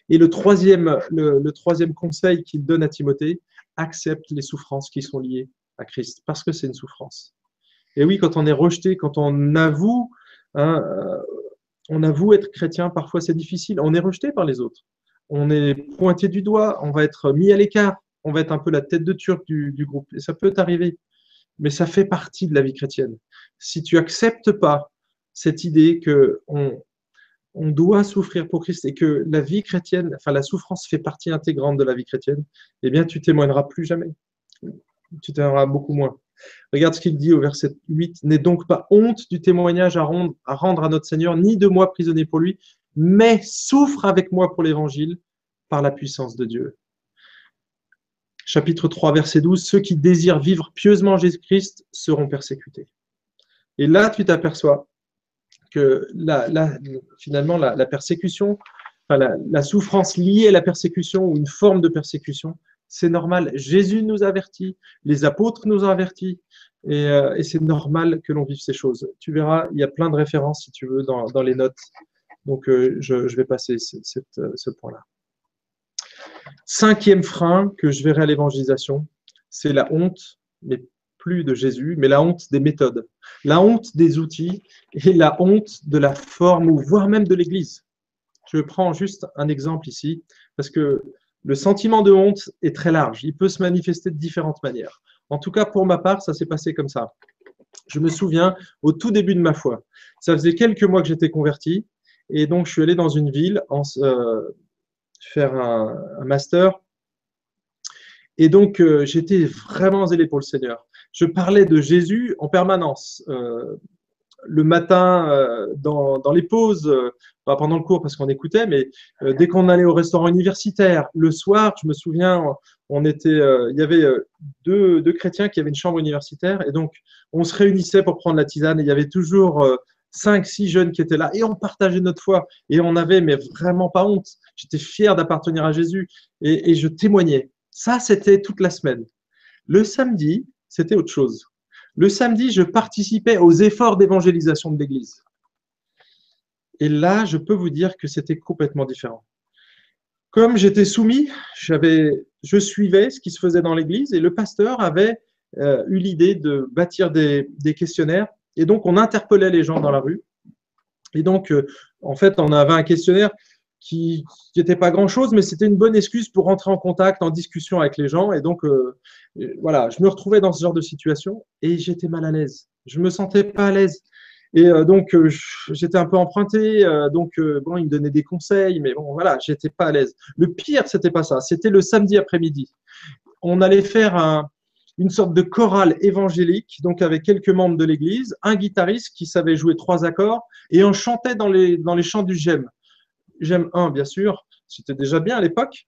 Et le troisième, le troisième conseil qu'il donne à Timothée, accepte les souffrances qui sont liées à Christ, parce que c'est une souffrance. Et oui, quand on est rejeté, quand on avoue, hein, euh, on avoue être chrétien, parfois c'est difficile. On est rejeté par les autres. On est pointé du doigt, on va être mis à l'écart, on va être un peu la tête de turc du, groupe. Et ça peut arriver, mais ça fait partie de la vie chrétienne. Si tu acceptes pas cette idée que on, doit souffrir pour Christ et que la vie chrétienne, enfin la souffrance fait partie intégrante de la vie chrétienne, eh bien tu témoigneras plus jamais tu t'aimeras beaucoup moins. Regarde ce qu'il dit au verset 8. N'aie donc pas honte du témoignage à rendre, à notre Seigneur, ni de moi prisonnier pour lui, mais souffre avec moi pour l'évangile par la puissance de Dieu. Chapitre 3, verset 12. Ceux qui désirent vivre pieusement Jésus-Christ seront persécutés. Et là, tu t'aperçois que finalement, la, persécution, la souffrance liée à la persécution ou une forme de persécution, c'est normal. Jésus nous avertit, les apôtres nous ont avertis, et, euh, c'est normal que l'on vive ces choses. Tu verras, il y a plein de références, si tu veux, dans, les notes. Donc, euh, je, vais passer euh, ce point-là. Cinquième frein que je verrai à l'évangélisation, c'est la honte, mais plus de Jésus, mais la honte des méthodes, la honte des outils et la honte de la forme, ou voire même de l'Église. Je prends juste un exemple ici, parce que le sentiment de honte est très large. Il peut se manifester de différentes manières. En tout cas, pour ma part, ça s'est passé comme ça. Je me souviens au tout début de ma foi. Ça faisait quelques mois que j'étais converti. Et donc, je suis allé dans une ville euh, faire un, master. Et donc, euh, j'étais vraiment zélé pour le Seigneur. Je parlais de Jésus en permanence. Euh, le matin, euh, dans, les pauses, euh, pas pendant le cours parce qu'on écoutait, mais euh, dès qu'on allait au restaurant universitaire, le soir, je me souviens, on était, il y avait deux, chrétiens qui avaient une chambre universitaire, et donc on se réunissait pour prendre la tisane, et il y avait toujours cinq, six jeunes qui étaient là, et on partageait notre foi, et on avait, mais vraiment pas honte. J'étais fier d'appartenir à Jésus, et, et je témoignais. Ça, c'était toute la semaine. Le samedi, c'était autre chose. Le samedi, je participais aux efforts d'évangélisation de l'Église. Et là, je peux vous dire que c'était complètement différent. Comme j'étais soumis, je suivais ce qui se faisait dans l'Église et le pasteur avait euh, eu l'idée de bâtir des, questionnaires. Et donc, on interpellait les gens dans la rue. Et donc, euh, en fait, on avait un questionnaire qui n'était pas grand-chose, mais c'était une bonne excuse pour rentrer en contact, en discussion avec les gens. Et donc, euh, voilà, je me retrouvais dans ce genre de situation et j'étais mal à l'aise. Je me sentais pas à l'aise. Et euh, donc, euh, j'étais un peu emprunté. donc, bon, il me donnait des conseils, mais bon, voilà, j'étais pas à l'aise. Le pire, c'était pas ça. C'était le samedi après-midi. On allait faire un, une sorte de chorale évangélique, donc avec quelques membres de l'église, un guitariste qui savait jouer trois accords, et on chantait dans les, dans les chants du GEM. GEM 1, bien sûr, c'était déjà bien à l'époque,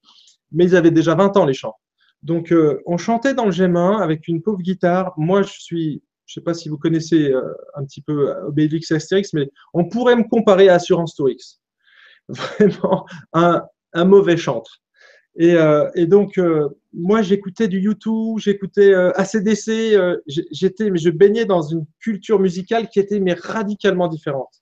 mais ils avaient déjà 20 ans les chants. Donc, euh, on chantait dans le GEM 1 avec une pauvre guitare. Moi, je suis, je ne sais pas si vous connaissez euh, un petit peu Obélix Astérix, mais on pourrait me comparer à Assurance Tourix. *laughs* Vraiment un, un mauvais chantre. Et, euh, donc, moi, j'écoutais du YouTube, j'écoutais ACDC, j'étais, mais je baignais dans une culture musicale qui était mais radicalement différente.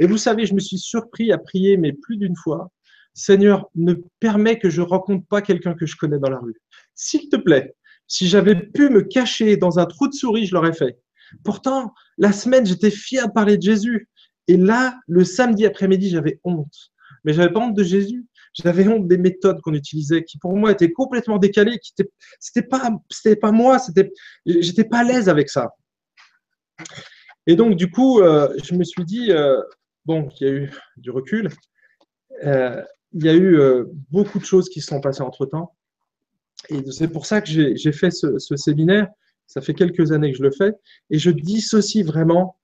Et vous savez, je me suis surpris à prier, mais plus d'une fois, Seigneur, ne permets que je rencontre pas quelqu'un que je connais dans la rue. S'il te plaît, si j'avais pu me cacher dans un trou de souris, je l'aurais fait. Pourtant, la semaine, j'étais fier de parler de Jésus. Et là, le samedi après-midi, j'avais honte. Mais j'avais pas honte de Jésus. J'avais honte des méthodes qu'on utilisait, qui pour moi étaient complètement décalées, qui c'était pas, c'était pas moi, c'était, j'étais pas à l'aise avec ça. Et donc du coup, euh, je me suis dit, euh, bon, il y a eu du recul, euh, il y a eu euh, beaucoup de choses qui se sont passées entre temps, et c'est pour ça que j'ai fait ce, ce séminaire. Ça fait quelques années que je le fais, et je dissocie vraiment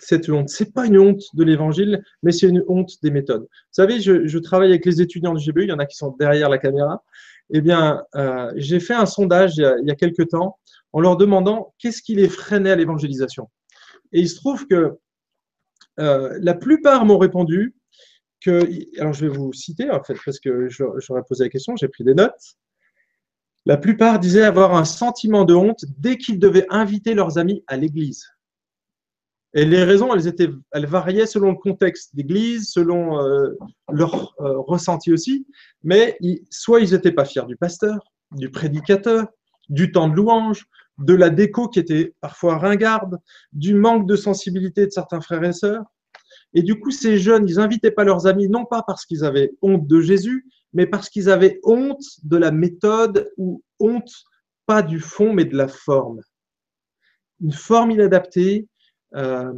cette honte. C'est pas une honte de l'évangile, mais c'est une honte des méthodes. Vous savez, je, travaille avec les étudiants du GBU, il y en a qui sont derrière la caméra. Eh bien, euh, j'ai fait un sondage il y, a, il y, a, quelques temps en leur demandant qu'est-ce qui les freinait à l'évangélisation. Et il se trouve que euh, la plupart m'ont répondu que, alors je vais vous citer en fait, parce que j'aurais posé la question, j'ai pris des notes. La plupart disaient avoir un sentiment de honte dès qu'ils devaient inviter leurs amis à l'église. Et les raisons, elles, étaient, elles variaient selon le contexte d'église, selon euh, leur euh, ressenti aussi. Mais soit ils n'étaient pas fiers du pasteur, du prédicateur, du temps de louange, de la déco qui était parfois ringarde, du manque de sensibilité de certains frères et sœurs. Et du coup, ces jeunes, ils n'invitaient pas leurs amis, non pas parce qu'ils avaient honte de Jésus, mais parce qu'ils avaient honte de la méthode ou honte pas du fond, mais de la forme. Une forme inadaptée, euh,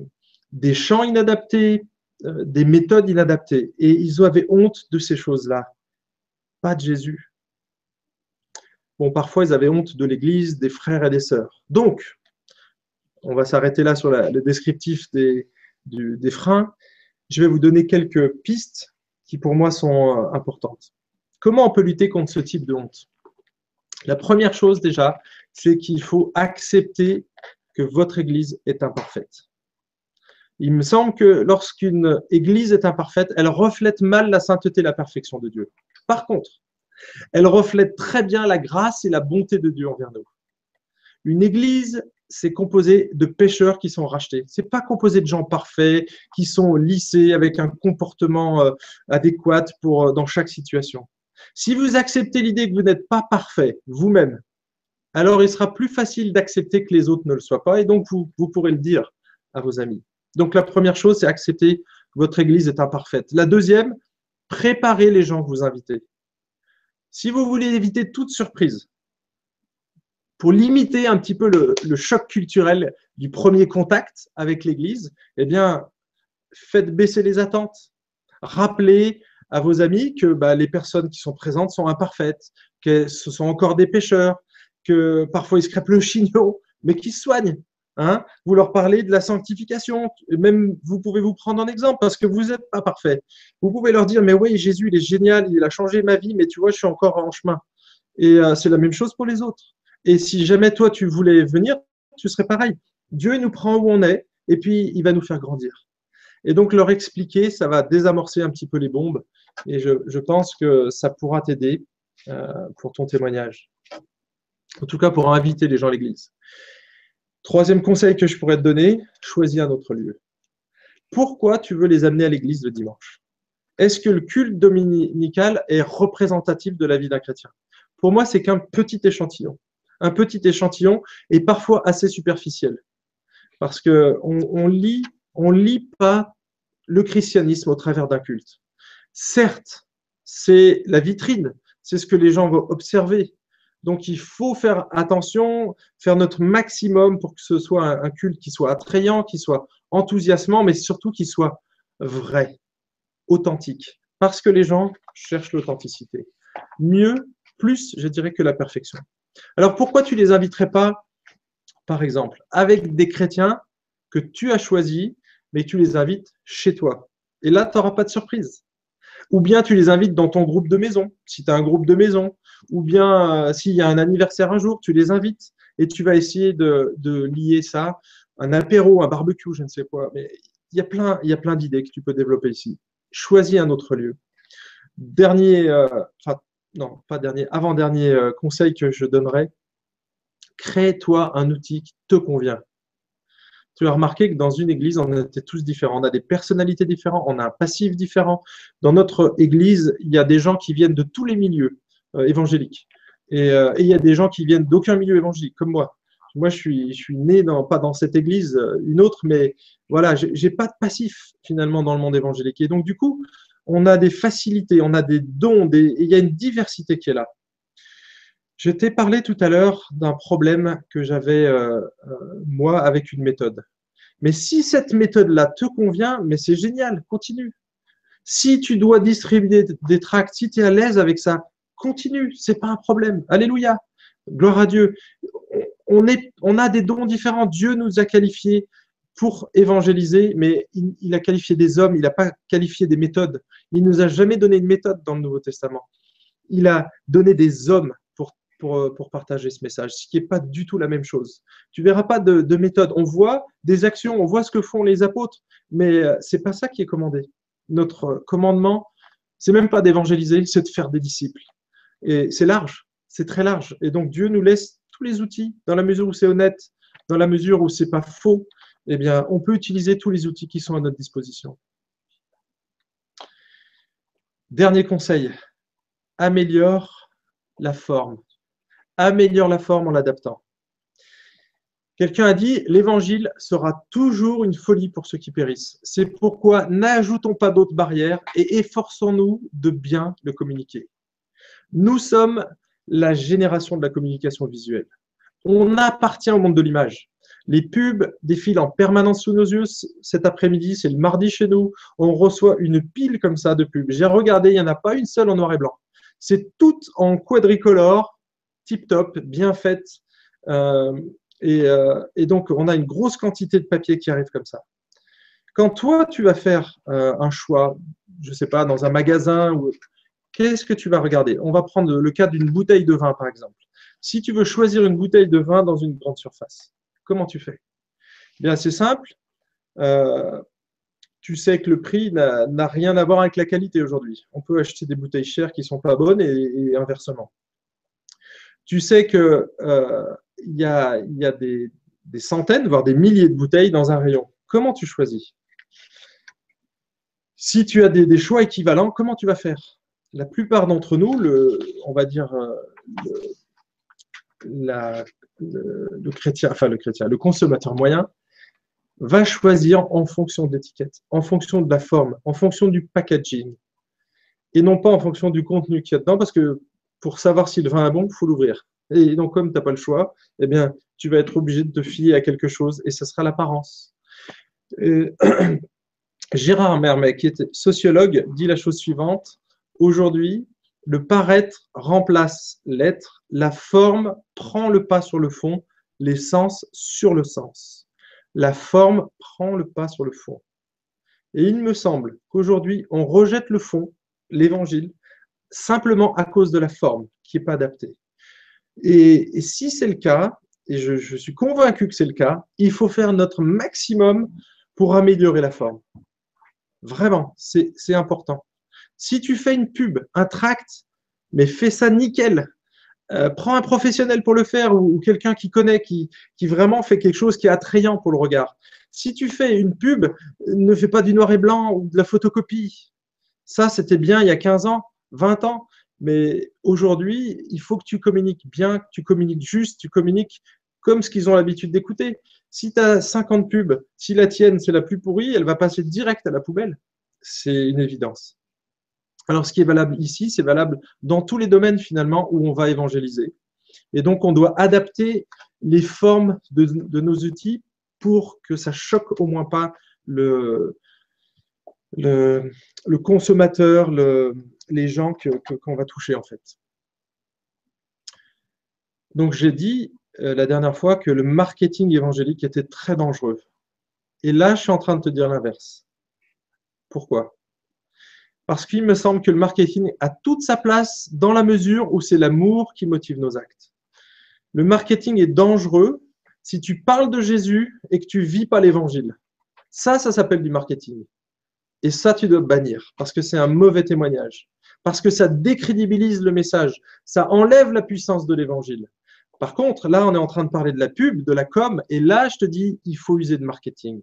des chants inadaptés, euh, des méthodes inadaptées. Et ils avaient honte de ces choses-là, pas de Jésus. Bon, parfois, ils avaient honte de l'Église, des frères et des sœurs. Donc, on va s'arrêter là sur le descriptif des, du, des freins. Je vais vous donner quelques pistes qui, pour moi, sont euh, importantes. Comment on peut lutter contre ce type de honte? La première chose, déjà, c'est qu'il faut accepter que votre Église est imparfaite. Il me semble que lorsqu'une Église est imparfaite, elle reflète mal la sainteté et la perfection de Dieu. Par contre, elle reflète très bien la grâce et la bonté de Dieu envers nous. Une Église, c'est composé de pécheurs qui sont rachetés. C'est pas composé de gens parfaits qui sont lissés avec un comportement euh, adéquat pour euh, dans chaque situation. Si vous acceptez l'idée que vous n'êtes pas parfait vous-même, alors il sera plus facile d'accepter que les autres ne le soient pas, et donc vous, vous pourrez le dire à vos amis. Donc la première chose, c'est accepter que votre Église est imparfaite. La deuxième, préparez les gens que vous invitez. Si vous voulez éviter toute surprise, pour limiter un petit peu le, choc culturel du premier contact avec l'Église, eh bien, faites baisser les attentes. Rappelez à vos amis que bah, les personnes qui sont présentes sont imparfaites, que ce sont encore des pécheurs, que parfois ils se crêpent le chignon, mais qu'ils soignent. Hein vous leur parlez de la sanctification. Même vous pouvez vous prendre en exemple parce que vous n'êtes pas parfait. Vous pouvez leur dire, mais oui, Jésus, il est génial, il a changé ma vie, mais tu vois, je suis encore en chemin. Et euh, c'est la même chose pour les autres. Et si jamais toi, tu voulais venir, tu serais pareil. Dieu il nous prend où on est et puis il va nous faire grandir. Et donc leur expliquer, ça va désamorcer un petit peu les bombes. Et je, pense que ça pourra t'aider euh, pour ton témoignage. En tout cas, pour inviter les gens à l'église. Troisième conseil que je pourrais te donner, choisis un autre lieu. Pourquoi tu veux les amener à l'église le dimanche? Est-ce que le culte dominical est représentatif de la vie d'un chrétien? Pour moi, c'est qu'un petit échantillon. Un petit échantillon et parfois assez superficiel. Parce qu'on on lit, on lit pas le christianisme au travers d'un culte. Certes, c'est la vitrine, c'est ce que les gens vont observer, donc, il faut faire attention, faire notre maximum pour que ce soit un, culte qui soit attrayant, qui soit enthousiasmant, mais surtout qui soit vrai, authentique. Parce que les gens cherchent l'authenticité. Mieux, plus, je dirais, que la perfection. Alors, pourquoi tu les inviterais pas par exemple, avec des chrétiens que tu as choisis, mais tu les invites chez toi? Et là, tu n'auras pas de surprise. Ou bien tu les invites dans ton groupe de maison, si tu as un groupe de maison. Ou bien euh, s'il y a un anniversaire un jour, tu les invites et tu vas essayer de, lier ça, un apéro, un barbecue, je ne sais quoi. Mais il y a plein, il y a plein d'idées que tu peux développer ici. Choisis un autre lieu. Dernier, euh, enfin, non, pas dernier, avant-dernier euh, conseil que je donnerais, crée-toi un outil qui te convient. Tu as remarqué que dans une église, on était tous différents. On a des personnalités différentes, on a un passif différent. Dans notre église, il y a des gens qui viennent de tous les milieux euh, évangéliques. Euh, et, il y a des gens qui viennent d'aucun milieu évangélique, comme moi. Moi, je suis, né dans, pas dans cette église, euh, une autre, mais voilà, j'ai pas de passif finalement dans le monde évangélique. Et donc, du coup, on a des facilités, on a des dons, des, il y a une diversité qui est là. Je t'ai parlé tout à l'heure d'un problème que j'avais moi avec une méthode. Mais si cette méthode-là te convient, mais c'est génial, continue. Si tu dois distribuer des tracts, si tu es à l'aise avec ça, continue, c'est pas un problème. Alléluia. Gloire à Dieu. On, a des dons différents. Dieu nous a qualifiés pour évangéliser, mais il, a qualifié des hommes, il n'a pas qualifié des méthodes. Il nous a jamais donné une méthode dans le Nouveau Testament. Il a donné des hommes pour, partager ce message, ce qui n'est pas du tout la même chose. Tu verras pas de, de méthode. On voit des actions, on voit ce que font les apôtres, mais euh, c'est pas ça qui est commandé. Notre commandement, c'est même pas d'évangéliser, c'est de faire des disciples. Et c'est large, c'est très large. Et donc Dieu nous laisse tous les outils dans la mesure où c'est honnête, dans la mesure où c'est pas faux. Eh bien, on peut utiliser tous les outils qui sont à notre disposition. Dernier conseil, améliore la forme. Améliore la forme en l'adaptant. Quelqu'un a dit, l'évangile sera toujours une folie pour ceux qui périssent. C'est pourquoi n'ajoutons pas d'autres barrières et efforçons-nous de bien le communiquer. Nous sommes la génération de la communication visuelle. On appartient au monde de l'image. Les pubs défilent en permanence sous nos yeux. Cet après-midi, c'est le mardi chez nous. On reçoit une pile comme ça de pubs. J'ai regardé, il n'y en a pas une seule en noir et blanc. C'est tout en quadricolore, tip-top, bien faite. Euh, euh, et, donc, on a une grosse quantité de papier qui arrive comme ça. Quand toi, tu vas faire euh, un choix, je ne sais pas, dans un magasin ou qu'est-ce que tu vas regarder? On va prendre le cas d'une bouteille de vin, par exemple. Si tu veux choisir une bouteille de vin dans une grande surface, comment tu fais? Eh Bien, c'est simple. Euh, tu sais que le prix n'a rien à voir avec la qualité aujourd'hui. On peut acheter des bouteilles chères qui ne sont pas bonnes et, inversement. Tu sais qu'il euh, y a, des, centaines, voire des milliers de bouteilles dans un rayon. Comment tu choisis? Si tu as des choix équivalents, comment tu vas faire? La plupart d'entre nous, on va dire euh, le, consommateur moyen, va choisir en fonction de l'étiquette, en fonction de la forme, en fonction du packaging, et non pas en fonction du contenu qu'il y a dedans, parce que pour savoir si le vin est bon, il faut l'ouvrir. Et donc, comme tu n'as pas le choix, eh bien, tu vas être obligé de te fier à quelque chose, et ce sera l'apparence. *coughs* Gérard Mermet, qui est sociologue, dit la chose suivante Aujourd'hui, le paraître remplace l'être, la forme prend le pas sur le fond, les sens sur le sens. La forme prend le pas sur le fond. Et il me semble qu'aujourd'hui, on rejette le fond, l'évangile, simplement à cause de la forme qui n'est pas adaptée. Et, si c'est le cas, et je suis convaincu que c'est le cas, il faut faire notre maximum pour améliorer la forme. Vraiment, c'est important. Si tu fais une pub, un tract, mais fais ça nickel. Euh, prends un professionnel pour le faire ou, quelqu'un qui connaît, qui, vraiment fait quelque chose qui est attrayant pour le regard. Si tu fais une pub, ne fais pas du noir et blanc ou de la photocopie. Ça, c'était bien il y a 15 ans, 20 ans. Mais aujourd'hui, il faut que tu communiques bien, que tu communiques juste, tu communiques comme ce qu'ils ont l'habitude d'écouter. Si tu as 50 pubs, si la tienne, c'est la plus pourrie, elle va passer direct à la poubelle. C'est une évidence. Alors, ce qui est valable ici, c'est valable dans tous les domaines finalement où on va évangéliser. Et donc, on doit adapter les formes de, nos outils pour que ça choque au moins pas le, le, consommateur, les gens qu'on va toucher en fait. Donc, j'ai dit, euh, la dernière fois que le marketing évangélique était très dangereux. Et là, je suis en train de te dire l'inverse. Pourquoi? Parce qu'il me semble que le marketing a toute sa place dans la mesure où c'est l'amour qui motive nos actes. Le marketing est dangereux si tu parles de Jésus et que tu vis pas l'évangile. Ça, ça s'appelle du marketing. Et ça, tu dois bannir parce que c'est un mauvais témoignage. Parce que ça décrédibilise le message. Ça enlève la puissance de l'évangile. Par contre, là, on est en train de parler de la pub, de la com, et là, je te dis, il faut user de marketing.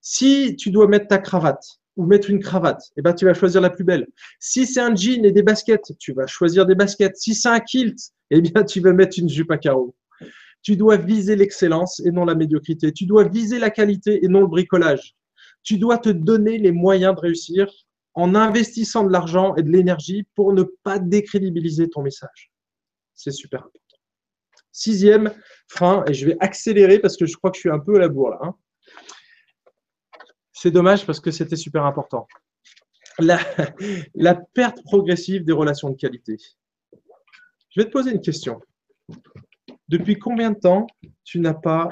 Si tu dois mettre ta cravate ou mettre une cravate, eh ben, tu vas choisir la plus belle. Si c'est un jean et des baskets, tu vas choisir des baskets. Si c'est un kilt, eh bien, tu vas mettre une jupe à carreaux. Tu dois viser l'excellence et non la médiocrité. Tu dois viser la qualité et non le bricolage. Tu dois te donner les moyens de réussir en investissant de l'argent et de l'énergie pour ne pas décrédibiliser ton message. C'est super important. Sixième frein, et je vais accélérer parce que je crois que je suis un peu à la bourre là. Hein. C'est dommage parce que c'était super important. La, perte progressive des relations de qualité. Je vais te poser une question. Depuis combien de temps tu n'as pas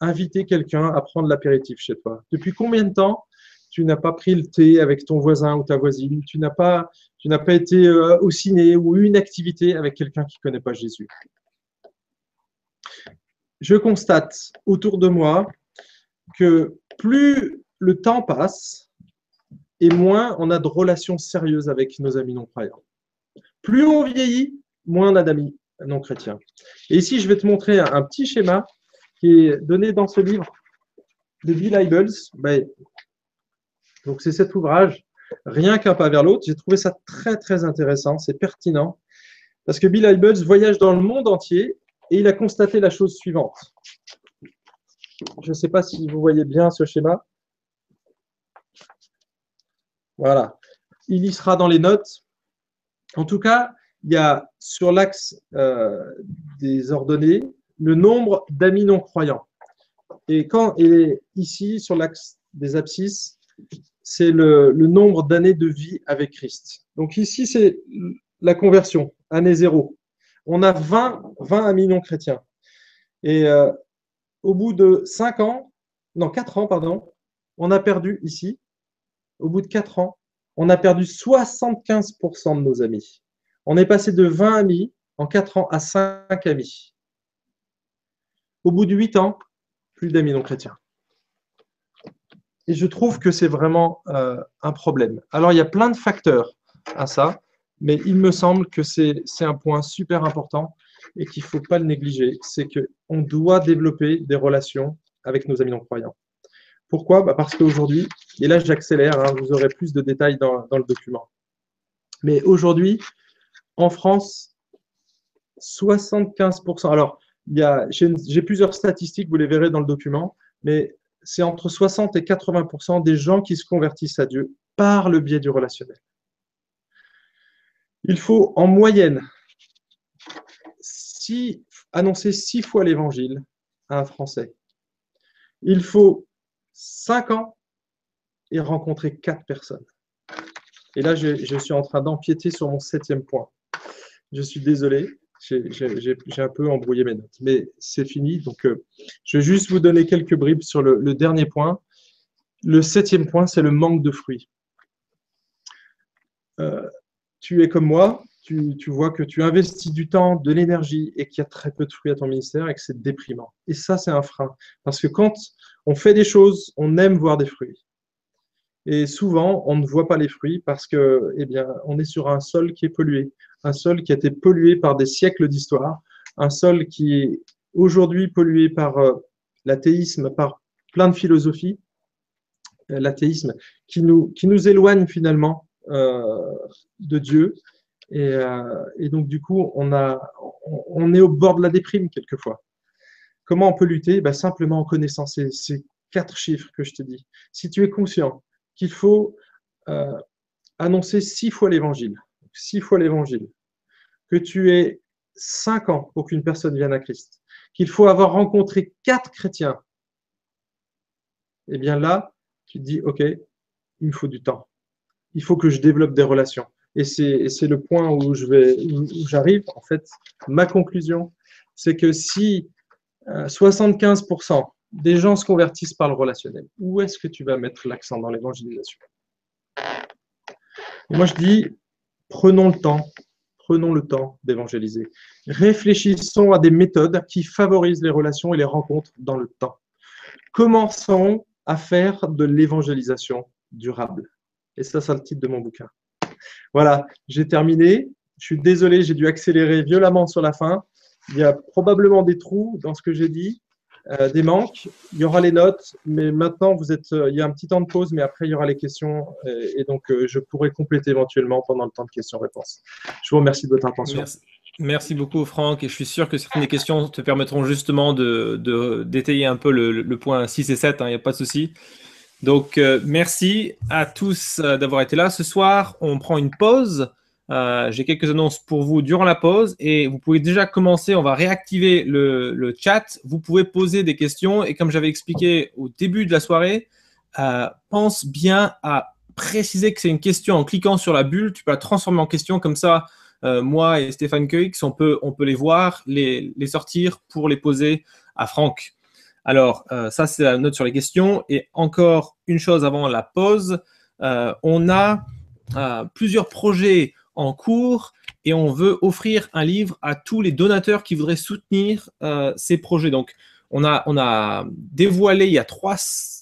invité quelqu'un à prendre l'apéritif chez toi? Depuis combien de temps tu n'as pas pris le thé avec ton voisin ou ta voisine? Tu n'as pas, été euh, au ciné ou une activité avec quelqu'un qui ne connaît pas Jésus? Je constate autour de moi que plus le temps passe et moins on a de relations sérieuses avec nos amis non-croyants. Plus on vieillit, moins on a d'amis non-chrétiens. Et ici, je vais te montrer un, petit schéma qui est donné dans ce livre de Bill Hybels. Ben, donc, c'est cet ouvrage, rien qu'un pas vers l'autre. J'ai trouvé ça très, très intéressant, c'est pertinent. Parce que Bill Hybels voyage dans le monde entier et il a constaté la chose suivante. Je ne sais pas si vous voyez bien ce schéma. Voilà. Il y sera dans les notes. En tout cas, il y a sur l'axe euh, des ordonnées le nombre d'amis non croyants. Et quand est ici, sur l'axe des abscisses, c'est le, le, nombre d'années de vie avec Christ. Donc ici, c'est la conversion, année zéro on a 20, 20 amis non chrétiens. Et euh, au bout de 5 ans, non, 4 ans, pardon, on a perdu ici, au bout de 4 ans, on a perdu 75% de nos amis. On est passé de 20 amis en 4 ans à 5 amis. Au bout de 8 ans, plus d'amis non chrétiens. Et je trouve que c'est vraiment euh, un problème. Alors, il y a plein de facteurs à ça. Mais il me semble que c'est un point super important et qu'il ne faut pas le négliger. C'est qu'on doit développer des relations avec nos amis non-croyants. Pourquoi? Bah Parce qu'aujourd'hui, et là j'accélère, hein, vous aurez plus de détails dans, dans le document. Mais aujourd'hui, en France, 75%. Alors, j'ai plusieurs statistiques, vous les verrez dans le document, mais c'est entre 60 et 80% des gens qui se convertissent à Dieu par le biais du relationnel. Il faut en moyenne annoncer six fois l'évangile à un Français. Il faut cinq ans et rencontrer quatre personnes. Et là, je, suis en train d'empiéter sur mon septième point. Je suis désolé, j'ai un peu embrouillé mes notes, mais c'est fini. Donc, euh, je vais juste vous donner quelques bribes sur le dernier point. Le septième point, c'est le manque de fruits. Euh, tu es comme moi, tu, vois que tu investis du temps, de l'énergie et qu'il y a très peu de fruits à ton ministère et que c'est déprimant. Et ça, c'est un frein. Parce que quand on fait des choses, on aime voir des fruits. Et souvent, on ne voit pas les fruits parce que, eh bien, on est sur un sol qui est pollué, un sol qui a été pollué par des siècles d'histoire, un sol qui est aujourd'hui pollué par euh, l'athéisme, par plein de philosophies, euh, l'athéisme qui nous, qui nous éloigne finalement euh, de Dieu. Et, donc, du coup, on, a, on, est au bord de la déprime quelquefois. Comment on peut lutter? Ben, Simplement en connaissant ces, quatre chiffres que je te dis. Si tu es conscient qu'il faut euh, annoncer six fois l'évangile, six fois l'évangile, que tu es cinq ans pour qu'une personne vienne à Christ, qu'il faut avoir rencontré quatre chrétiens, eh bien là, tu te dis, OK, il me faut du temps. Il faut que je développe des relations. Et c'est le point où j'arrive. En fait, ma conclusion, c'est que si 75% des gens se convertissent par le relationnel, où est-ce que tu vas mettre l'accent dans l'évangélisation? Moi, je dis, prenons le temps, prenons le temps d'évangéliser. Réfléchissons à des méthodes qui favorisent les relations et les rencontres dans le temps. Commençons à faire de l'évangélisation durable. Et ça, c'est le titre de mon bouquin. Voilà, j'ai terminé. Je suis désolé, j'ai dû accélérer violemment sur la fin. Il y a probablement des trous dans ce que j'ai dit, euh, des manques. Il y aura les notes, mais maintenant, vous êtes, euh, il y a un petit temps de pause, mais après, il y aura les questions. Euh, et, donc, je pourrai compléter éventuellement pendant le temps de questions-réponses. Je vous remercie de votre attention. Merci. beaucoup, Franck. Et je suis sûr que certaines des questions te permettront justement de, d'étayer un peu le, point 6 et 7. Hein, il n'y a pas de souci. Donc, merci à tous d'avoir été là. Ce soir, on prend une pause. Euh, j'ai quelques annonces pour vous durant la pause et vous pouvez déjà commencer. On va réactiver le, chat. Vous pouvez poser des questions et comme j'avais expliqué au début de la soirée, euh, pense bien à préciser que c'est une question en cliquant sur la bulle. Tu peux la transformer en question comme ça. Euh, moi et Stéphane Keuix, on peut, on peut les voir, les, les sortir pour les poser à Franck. Alors, ça, c'est la note sur les questions. Et encore une chose avant la pause, on a plusieurs projets en cours et on veut offrir un livre à tous les donateurs qui voudraient soutenir euh, ces projets. Donc, on a, on a dévoilé il y a trois,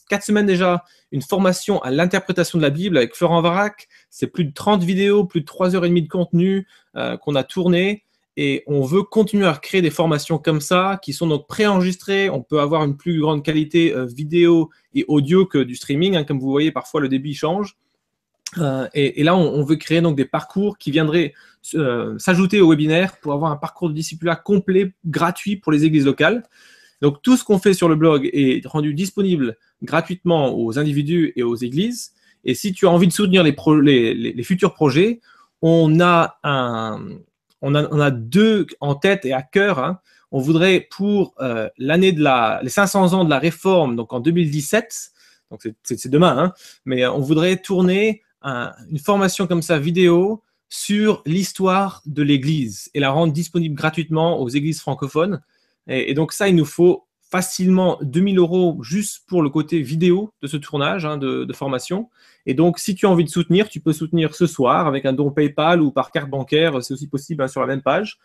quatre semaines déjà une formation à l'interprétation de la Bible avec Florent Varac. C'est plus de 30 vidéos, plus de 3 heures et demie de contenu euh, qu'on a tourné. Et on veut continuer à créer des formations comme ça, qui sont donc préenregistrées. On peut avoir une plus grande qualité euh, vidéo et audio que du streaming. Hein. Comme vous voyez, parfois le débit change. Euh, et, là, on, veut créer donc des parcours qui viendraient euh, s'ajouter au webinaire pour avoir un parcours de disciple complet, gratuit pour les églises locales. Donc tout ce qu'on fait sur le blog est rendu disponible gratuitement aux individus et aux églises. Et si tu as envie de soutenir les, futurs projets, on a, un, on, a, deux en tête et à cœur. Hein. On voudrait pour euh, l'année de la, les 500 ans de la réforme, donc en 2017, donc c'est demain, hein, mais on voudrait tourner une formation comme ça vidéo sur l'histoire de l'Église et la rendre disponible gratuitement aux églises francophones. Et, donc ça, il nous faut facilement 2000 euros juste pour le côté vidéo de ce tournage hein, de, formation. Et donc, si tu as envie de soutenir, tu peux soutenir ce soir avec un don PayPal ou par carte bancaire, c'est aussi possible hein, sur la même page.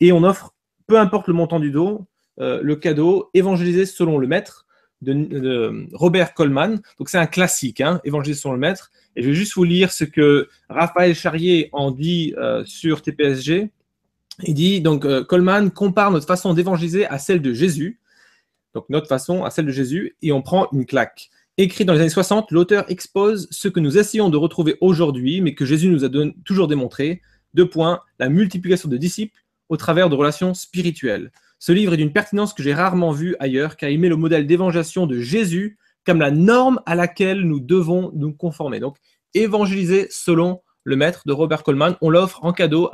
Et on offre, peu importe le montant du don, euh, le cadeau évangélisé selon le maître de, Robert Coleman. Donc c'est un classique, hein, selon le maître. Et je vais juste vous lire ce que Raphaël Charrier en dit euh, sur TPSG. Il dit donc euh, Coleman compare notre façon d'évangéliser à celle de Jésus, donc notre façon à celle de Jésus, et on prend une claque. Écrit dans les années 60, l'auteur expose ce que nous essayons de retrouver aujourd'hui, mais que Jésus nous a toujours démontré. Deux points, la multiplication de disciples au travers de relations spirituelles. Ce livre est d'une pertinence que j'ai rarement vue ailleurs, car il met le modèle d'évangélisation de Jésus comme la norme à laquelle nous devons nous conformer. Donc, évangéliser selon le maître de Robert Coleman. On l'offre en cadeau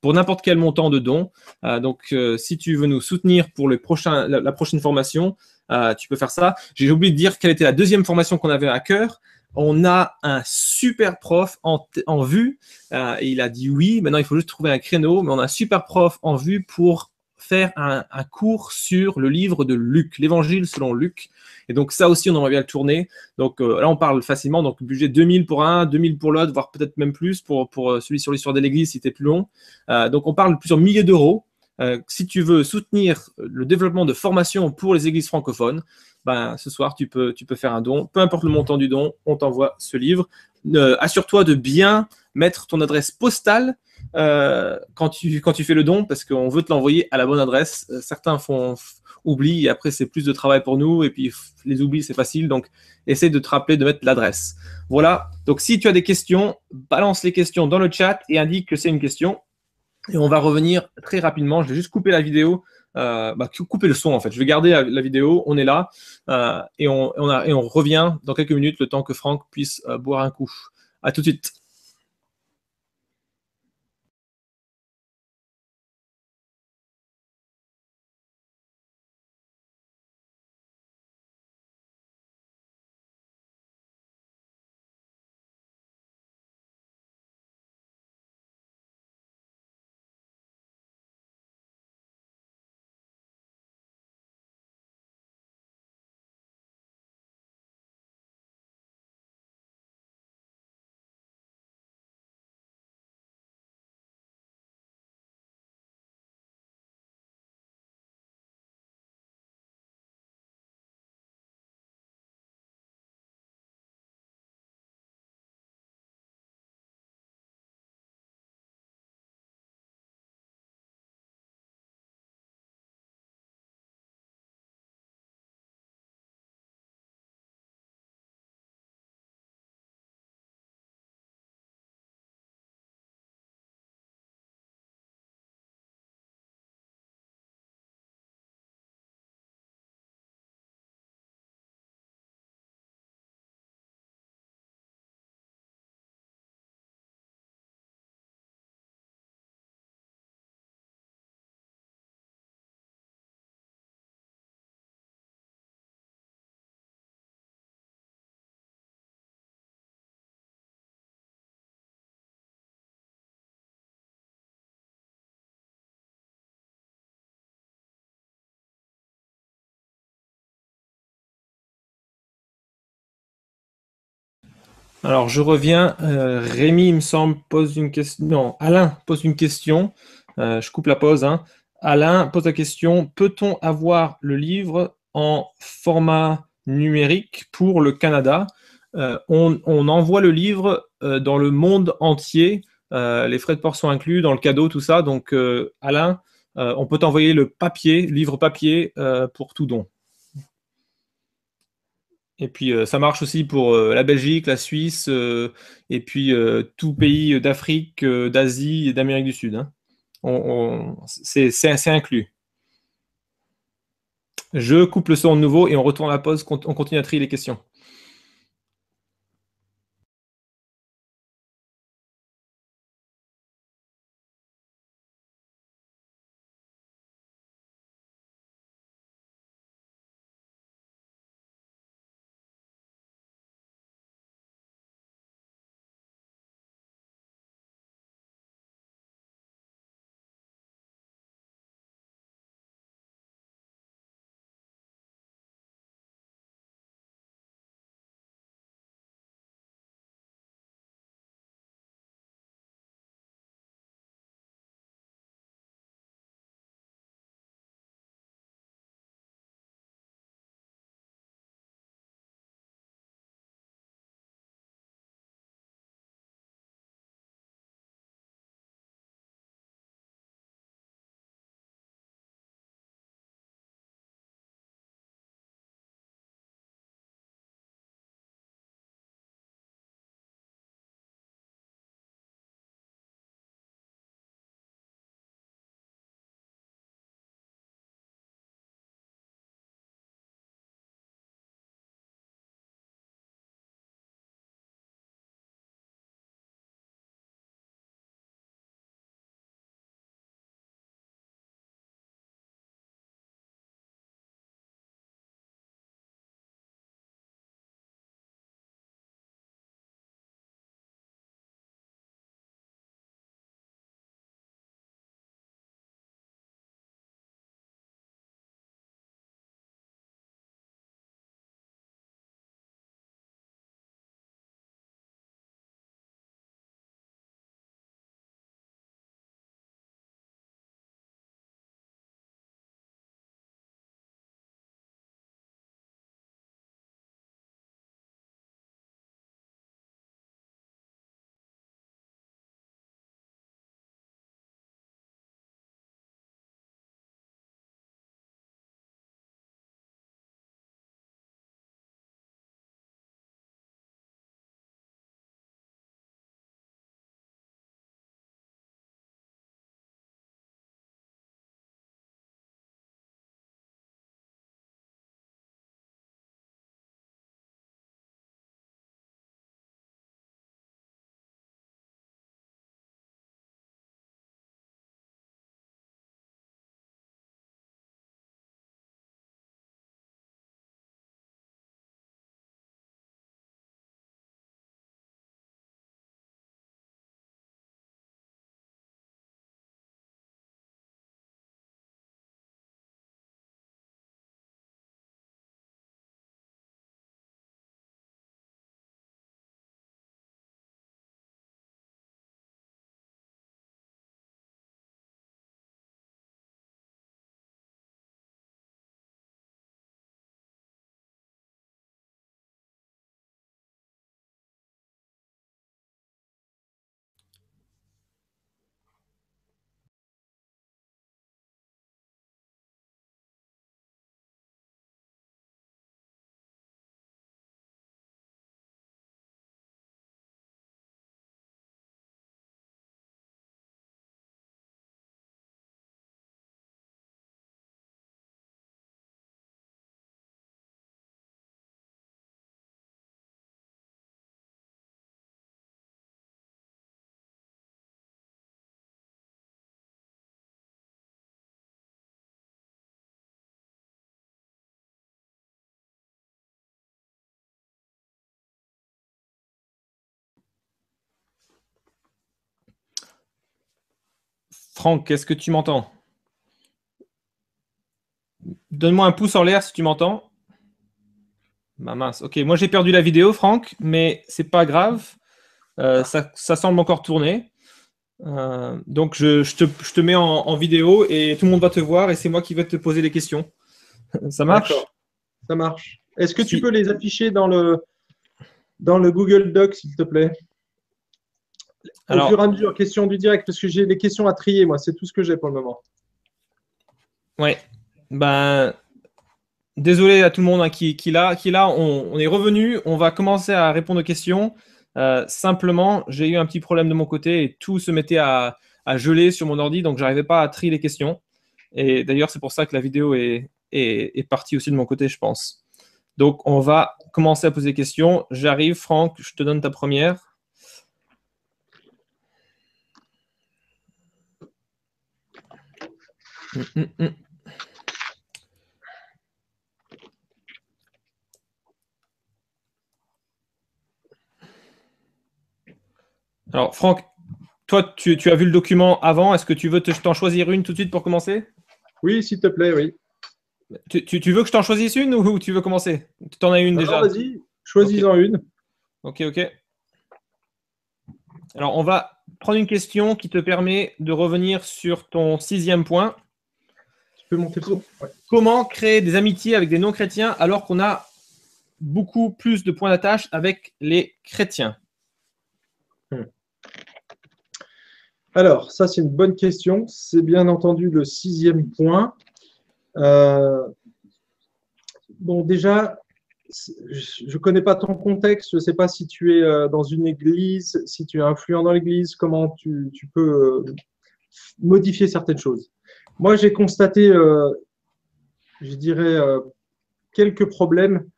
pour n'importe quel montant de don. Euh, donc, euh, si tu veux nous soutenir pour la, prochaine formation, euh, tu peux faire ça. J'ai oublié de dire quelle était la deuxième formation qu'on avait à cœur. On a un super prof en, vue. il a dit oui. Maintenant, il faut juste trouver un créneau. Mais on a un super prof en vue pour faire un, cours sur le livre de Luc, l'évangile selon Luc. Et donc ça aussi, on aimerait bien le tourner. Donc euh, là, on parle facilement. Donc budget 2000 pour un, 2000 pour l'autre, voire peut-être même plus pour, pour euh, celui sur l'histoire de l'Église, si c'était plus long. Euh, donc on parle de plusieurs milliers d'euros. si tu veux soutenir le développement de formation pour les églises francophones, ben, ce soir, tu peux, tu peux faire un don. Peu importe le montant du don, on t'envoie ce livre. Assure-toi de bien mettre ton adresse postale euh, quand, tu, quand tu fais le don, parce qu'on veut te l'envoyer à la bonne adresse. Euh, certains font oubli et après c'est plus de travail pour nous et puis les oublis c'est facile donc essaie de te rappeler de mettre l'adresse. Voilà, donc si tu as des questions, balance les questions dans le chat et indique que c'est une question et on va revenir très rapidement. Je vais juste couper la vidéo, euh, bah, couper le son en fait. Je vais garder la, vidéo, on est là et, on, revient dans quelques minutes le temps que Franck puisse boire un coup. À tout de suite. Alors, je reviens. Euh, Rémi, il me semble, pose une question. Non, Alain pose une question. Euh, je coupe la pause. hein. Alain pose la question Peut-on avoir le livre en format numérique pour le Canada? Euh, on, on envoie le livre dans le monde entier. Les frais de port sont inclus dans le cadeau, tout ça. Donc, Alain, on peut t'envoyer le papier, livre papier, pour tout don. Et puis, euh, ça marche aussi pour euh, la Belgique, la Suisse, euh, et puis tout pays d'Afrique, d'Asie et d'Amérique du Sud. hein. C'est inclus. Je coupe le son de nouveau et on retourne à la pause. On continue à trier les questions. Franck, est-ce que tu m'entends? Donne-moi un pouce en l'air si tu m'entends. Bah mince. Ok, moi j'ai perdu la vidéo, Franck, mais c'est pas grave. Euh, ça, ça semble encore tourner. Euh, donc je, je, te, je, te, mets en, en, vidéo et tout le monde va te voir et c'est moi qui vais te poser les questions. *laughs* ça marche? Ça marche. Est-ce que si. tu peux les afficher dans le, dans le Google Doc, s'il te plaît? Alors, Au fur et à mesure, question du direct, parce que j'ai les questions à trier, moi, c'est tout ce que j'ai pour le moment. Ouais. Ben, désolé à tout le monde hein, qui, qui, là, qui là on, on, est revenu. On va commencer à répondre aux questions. Euh, simplement, j'ai eu un petit problème de mon côté et tout se mettait à, à geler sur mon ordi, donc j'arrivais pas à trier les questions. Et d'ailleurs, c'est pour ça que la vidéo est, est, est, partie aussi de mon côté, je pense. Donc, on va commencer à poser des questions. J'arrive, Franck, je te donne ta première. Hum, hum, hum. Alors, Franck, toi, tu, tu, as vu le document avant. Est-ce que tu veux t'en choisir une tout de suite pour commencer? Oui, s'il te plaît, oui. Tu, tu, tu veux que je t'en choisisse une ou tu veux commencer? Tu en as une non, déjà Vas-y, choisis-en okay. une. Ok, ok. Alors, on va prendre une question qui te permet de revenir sur ton sixième point. Comment créer des amitiés avec des non-chrétiens alors qu'on a beaucoup plus de points d'attache avec les chrétiens hmm. Alors, ça, c'est une bonne question. C'est bien entendu le sixième point. Euh, bon, déjà, je connais pas ton contexte. Je ne sais pas si tu es euh, dans une église, si tu es influent dans l'église, comment tu, tu, peux euh, modifier certaines choses. Moi, j'ai constaté, je dirais, quelques problèmes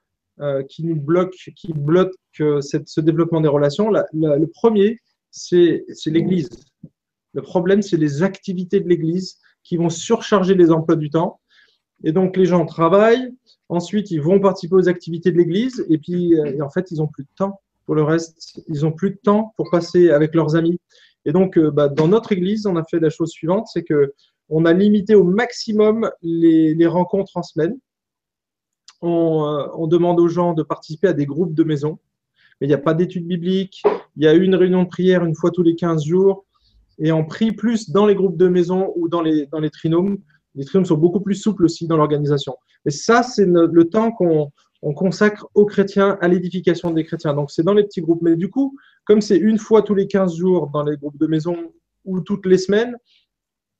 qui nous bloquent, qui bloquent ce développement des relations. La, la, le premier, c'est l'église. Le problème, c'est les activités de l'Église qui vont surcharger les emplois du temps. Et donc, les gens travaillent, ensuite, ils vont participer aux activités de l'Église, et puis, en fait, ils n'ont plus de temps pour le reste. Ils n'ont plus de temps pour passer avec leurs amis. Et donc, bah, dans notre Église, on a fait la chose suivante, c'est que on a limité au maximum les, rencontres en semaine. On, euh, on, demande aux gens de participer à des groupes de maison, mais il n'y a pas d'études bibliques. Il y a une réunion de prière une fois tous les 15 jours et on prie plus dans les groupes de maison ou dans les, les trinômes. Les trinômes sont beaucoup plus souples aussi dans l'organisation. Et ça, c'est le temps qu'on on consacre aux chrétiens, à l'édification des chrétiens. Donc, c'est dans les petits groupes. Mais du coup, comme c'est une fois tous les 15 jours dans les groupes de maison ou toutes les semaines,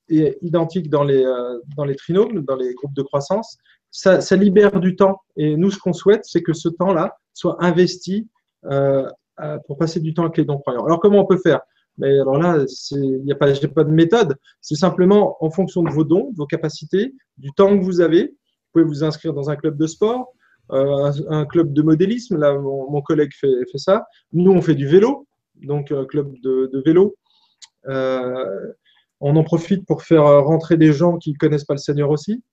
et identique dans les, euh, dans les trinômes, dans les groupes de croissance, ça, libère du temps. Et nous, ce qu'on souhaite, c'est que ce temps-là soit investi euh, pour passer du temps avec les non-croyants. Alors, comment on peut faire? Mais alors là, il n'y a pas, pas de méthode. C'est simplement en fonction de vos dons, vos capacités, du temps que vous avez. Vous pouvez vous inscrire dans un club de sport, euh, un, club de modélisme. Là, mon, collègue fait, fait ça. Nous, on fait du vélo, donc un club de, vélo. On en profite pour faire rentrer des gens qui ne connaissent pas le Seigneur aussi.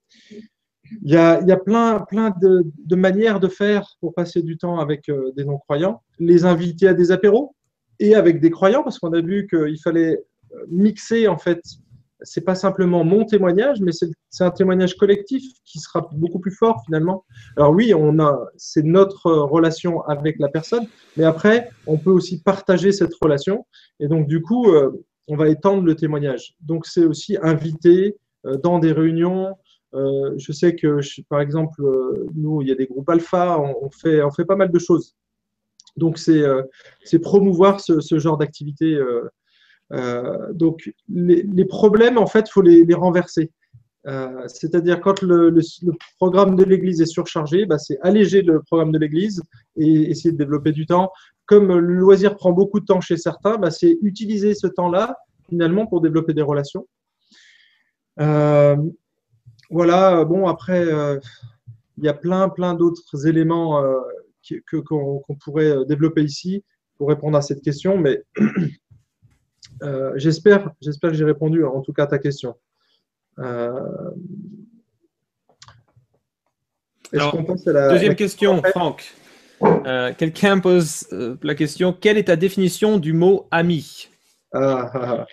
Il y a, il y a plein, plein de, de, manières de faire pour passer du temps avec euh, des non-croyants. Les inviter à des apéros, et avec des croyants, parce qu'on a vu qu'il fallait mixer, en fait, c'est pas simplement mon témoignage, mais c'est un témoignage collectif qui sera beaucoup plus fort finalement. Alors oui, on a, c'est notre relation avec la personne, mais après, on peut aussi partager cette relation. Et donc du coup, euh, on va étendre le témoignage. Donc c'est aussi inviter euh, dans des réunions. Euh, je sais que, par exemple, euh, nous, il y a des groupes alpha, on, fait, pas mal de choses. Donc, c'est promouvoir ce, genre d'activité. Donc, les, problèmes, en fait, il faut les, renverser. C'est-à-dire, quand le, programme de l'Église est surchargé, bah, c'est alléger le programme de l'Église et essayer de développer du temps. Comme le loisir prend beaucoup de temps chez certains, bah, c'est utiliser ce temps-là, finalement, pour développer des relations. Euh, voilà, bon, après, euh, il y a plein, plein d'autres éléments euh, qu'on qu pourrait développer ici pour répondre à cette question, mais *coughs* j'espère que j'ai répondu en tout cas à ta question. Passe à la, deuxième la question, Franck. Euh, Quelqu'un pose euh, la question quelle est ta définition du mot ami? Ah.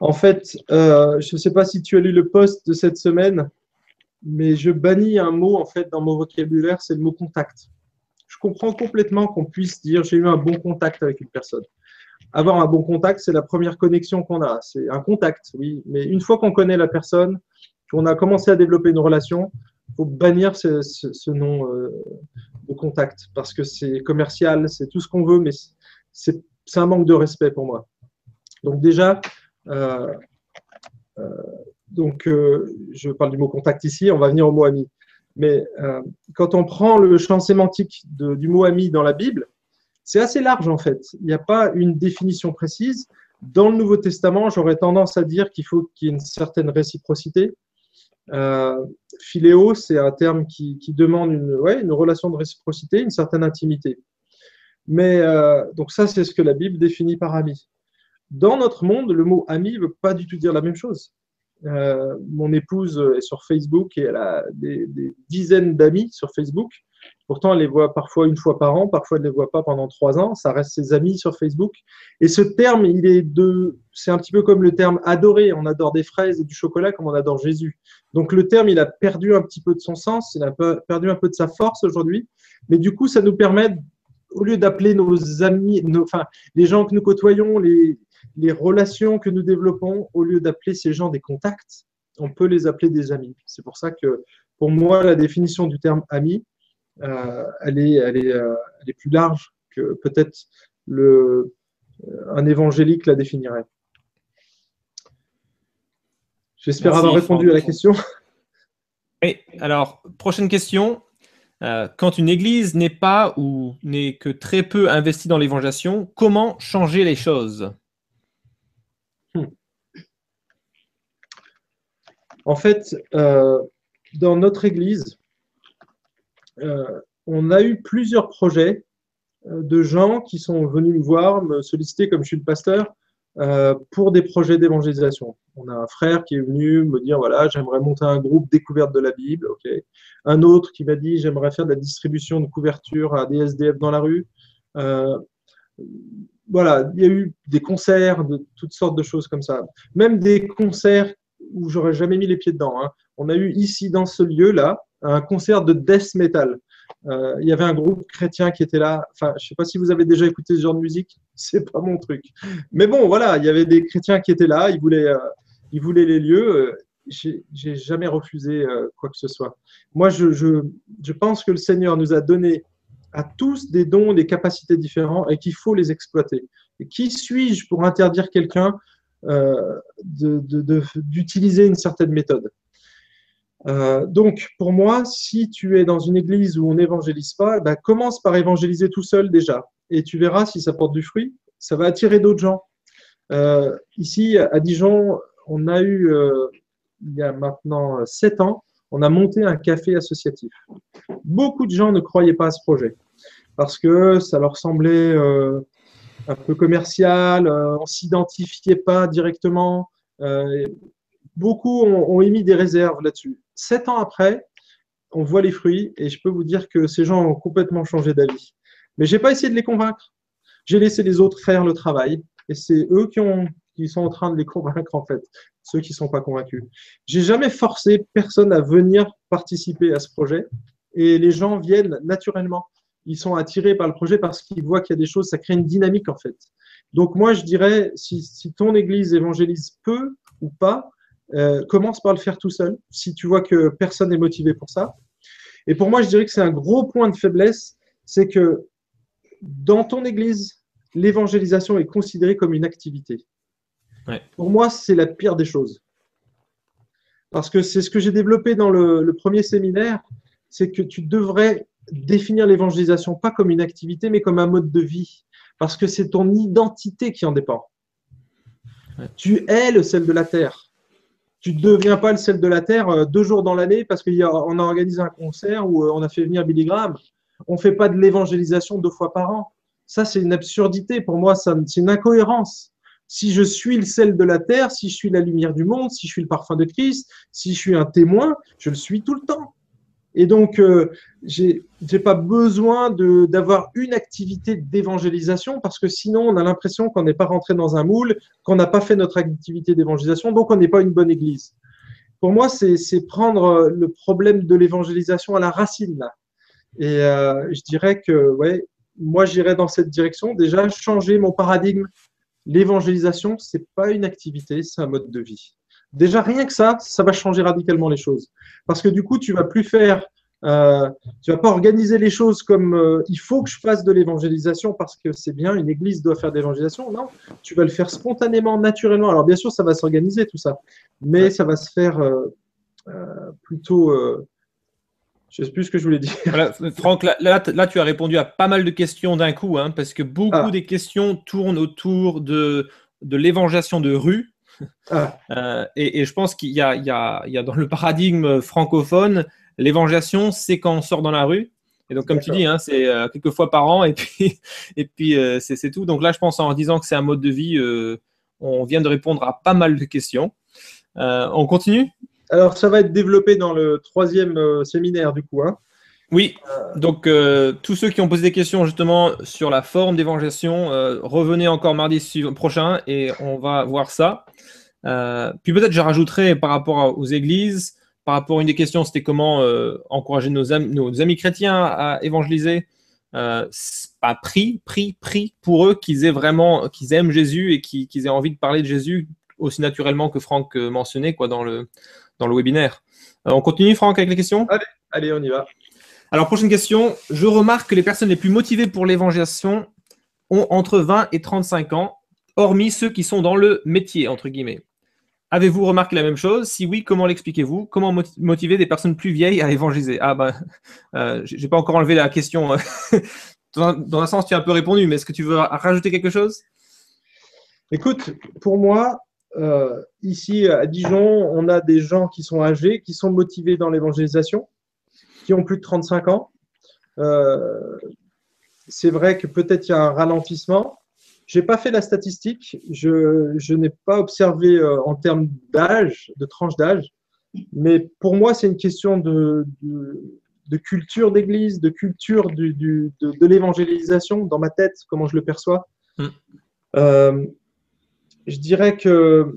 En fait, euh, je ne sais pas si tu as lu le post de cette semaine mais je bannis un mot en fait dans mon vocabulaire, c'est le mot contact. Je comprends complètement qu'on puisse dire j'ai eu un bon contact avec une personne. Avoir un bon contact, c'est la première connexion qu'on a. C'est un contact, oui. Mais une fois qu'on connaît la personne, qu'on a commencé à développer une relation, faut bannir ce, nom euh, de contact parce que c'est commercial, c'est tout ce qu'on veut, mais c'est un manque de respect pour moi. Donc déjà, euh, euh, donc je parle du mot contact ici, on va venir au mot ami. Mais quand on prend le champ sémantique du mot ami dans la Bible, c'est assez large en fait. Il n'y a pas une définition précise. Dans le Nouveau Testament, j'aurais tendance à dire qu'il faut qu'il y ait une certaine réciprocité. Euh, c'est un terme qui, demande une, relation de réciprocité, une certaine intimité. Mais euh, donc ça, c'est ce que la Bible définit par ami. Dans notre monde, le mot ami ne veut pas du tout dire la même chose. Euh, mon épouse est sur Facebook et elle a des dizaines d'amis sur Facebook. Pourtant, elle les voit parfois une fois par an, parfois elle ne les voit pas pendant trois ans. Ça reste ses amis sur Facebook. Et ce terme, il est de, c'est un petit peu comme le terme adorer. On adore des fraises et du chocolat comme on adore Jésus. Donc le terme, il a perdu un petit peu de son sens, il a perdu un peu de sa force aujourd'hui. Mais du coup, ça nous permet, au lieu d'appeler nos amis, enfin, les gens que nous côtoyons, les, les relations que nous développons, au lieu d'appeler ces gens des contacts, on peut les appeler des amis. C'est pour ça que, pour moi, la définition du terme ami, elle, est, elle, est, euh, elle est plus large que peut-être le, euh, un évangélique la définirait. J'espère avoir répondu à la question. *laughs* Oui, alors, prochaine question. quand une église n'est pas ou n'est que très peu investie dans l'évangélisation, comment changer les choses? Hmm. En fait, dans notre église, euh, on a eu plusieurs projets euh, de gens qui sont venus me voir, me solliciter comme je suis le pasteur, euh, pour des projets d'évangélisation. On a un frère qui est venu me dire voilà, j'aimerais monter un groupe découverte de la Bible. Un autre qui m'a dit j'aimerais faire de la distribution de couverture à des SDF dans la rue. voilà, il y a eu des concerts, de toutes sortes de choses comme ça. Même des concerts où j'aurais jamais mis les pieds dedans. Hein. On a eu ici dans ce lieu-là un concert de death metal. Euh, il y avait un groupe chrétien qui était là. Enfin, je ne sais pas si vous avez déjà écouté ce genre de musique. *laughs* C'est pas mon truc. Mais bon, voilà, il y avait des chrétiens qui étaient là. Ils voulaient, euh, ils voulaient les lieux. Euh, j'ai jamais refusé quoi que ce soit. Moi, je, je, je, pense que le Seigneur nous a donné à tous des dons, des capacités différentes et qu'il faut les exploiter. Qui suis-je pour interdire quelqu'un d'utiliser une certaine méthode? Euh, donc, pour moi, si tu es dans une église où on n'évangélise pas, bah, commence par évangéliser tout seul déjà. Et tu verras si ça porte du fruit, ça va attirer d'autres gens. Euh, ici, à Dijon, on a eu, euh, il y a maintenant sept ans, on a monté un café associatif. Beaucoup de gens ne croyaient pas à ce projet parce que ça leur semblait un peu commercial, on ne s'identifiait pas directement. beaucoup ont émis des réserves là-dessus sept ans après, on voit les fruits et je peux vous dire que ces gens ont complètement changé d'avis. Mais je n'ai pas essayé de les convaincre. J'ai laissé les autres faire le travail et c'est eux qui, ont, qui sont en train de les *laughs* convaincre en fait, ceux qui ne sont pas convaincus. J'ai jamais forcé personne à venir participer à ce projet et les gens viennent naturellement. Ils sont attirés par le projet parce qu'ils voient qu'il y a des choses, ça crée une dynamique en fait. Donc moi je dirais, si ton église évangélise peu ou pas, euh, commence par le faire tout seul, si tu vois que personne n'est motivé pour ça. Et pour moi, je dirais que c'est un gros point de faiblesse, c'est que dans ton église, l'évangélisation est considérée comme une activité. Pour moi, c'est la pire des choses. Parce que c'est ce que j'ai développé dans le, le premier séminaire, c'est que tu devrais définir l'évangélisation pas comme une activité, mais comme un mode de vie. Parce que c'est ton identité qui en dépend. Tu es le sel de la terre tu ne deviens pas le sel de la terre euh, deux jours dans l'année parce qu'on a, organisé un concert où euh, on a fait venir Billy Graham. On ne fait pas de l'évangélisation deux fois par an. Ça, c'est une absurdité. Pour moi, c'est une incohérence. Si je suis le sel de la terre, si je suis la lumière du monde, si je suis le parfum de Christ, si je suis un témoin, je le suis tout le temps. Et donc, euh, je n'ai pas besoin d'avoir une activité d'évangélisation parce que sinon, on a l'impression qu'on n'est pas rentré dans un moule, qu'on n'a pas fait notre activité d'évangélisation, donc on n'est pas une bonne église. pour moi, c'est prendre le problème de l'évangélisation à la racine. Et euh, je dirais que ouais, moi, j'irais dans cette direction. Déjà, changer mon paradigme. L'évangélisation, ce n'est pas une activité, c'est un mode de vie. Déjà, rien que ça, ça va changer radicalement les choses. Parce que du coup, tu vas plus faire euh, tu vas pas organiser les choses comme euh, il faut que je fasse de l'évangélisation parce que c'est bien, une église doit faire de l'évangélisation. Non, tu vas le faire spontanément, naturellement. Alors bien sûr, ça va s'organiser tout ça, mais ça va se faire euh, plutôt. je ne sais plus ce que je voulais dire. Franck, là, là, tu as répondu à pas mal de questions d'un coup, hein, parce que beaucoup ah. des questions tournent autour de, de l'évangélisation de rue. Ah. *laughs* Et, je pense qu'il y, y, y a, dans le paradigme francophone L'évangélisation, c'est quand on sort dans la rue. Et donc, comme tu dis, hein, c'est euh, quelques fois par an et puis, *laughs* et puis euh, c'est tout. Donc là, je pense en disant que c'est un mode de vie, euh, on vient de répondre à pas mal de questions. on continue? Alors, ça va être développé dans le troisième séminaire, du coup. Hein. Oui, donc tous ceux qui ont posé des questions justement sur la forme d'évangélisation, revenez encore mardi prochain et on va voir ça. puis peut-être je rajouterai par rapport aux églises, par rapport à une des questions, c'était comment euh, encourager nos, amis chrétiens à évangéliser. Euh, pas pris, pris, pris pour eux qu'ils aient vraiment, qu'ils aiment Jésus et qu'ils aient envie de parler de Jésus aussi naturellement que Franck euh, mentionnait quoi, dans, le, dans le webinaire. Euh, on continue, Franck, avec les questions? Allez, allez, on y va. Alors, prochaine question. Je remarque que les personnes les plus motivées pour l'évangélisation ont entre 20 et 35 ans, hormis ceux qui sont dans le métier, entre guillemets. Avez-vous remarqué la même chose? Si oui, comment l'expliquez-vous? Comment motiver des personnes plus vieilles à évangéliser? Ah ben, euh, j'ai pas encore enlevé la question. *laughs* dans, un sens, tu as un peu répondu, mais est-ce que tu veux rajouter quelque chose? Écoute, pour moi, euh, ici à Dijon, on a des gens qui sont âgés, qui sont motivés dans l'évangélisation, qui ont plus de 35 ans. Euh, c'est vrai que peut-être il y a un ralentissement, je n'ai pas fait la statistique, je, n'ai pas observé euh, en termes d'âge, de tranche d'âge, mais pour moi, c'est une question de, de, culture d'église, de culture du, de, de l'évangélisation dans ma tête, comment je le perçois. Mm. Euh, je dirais que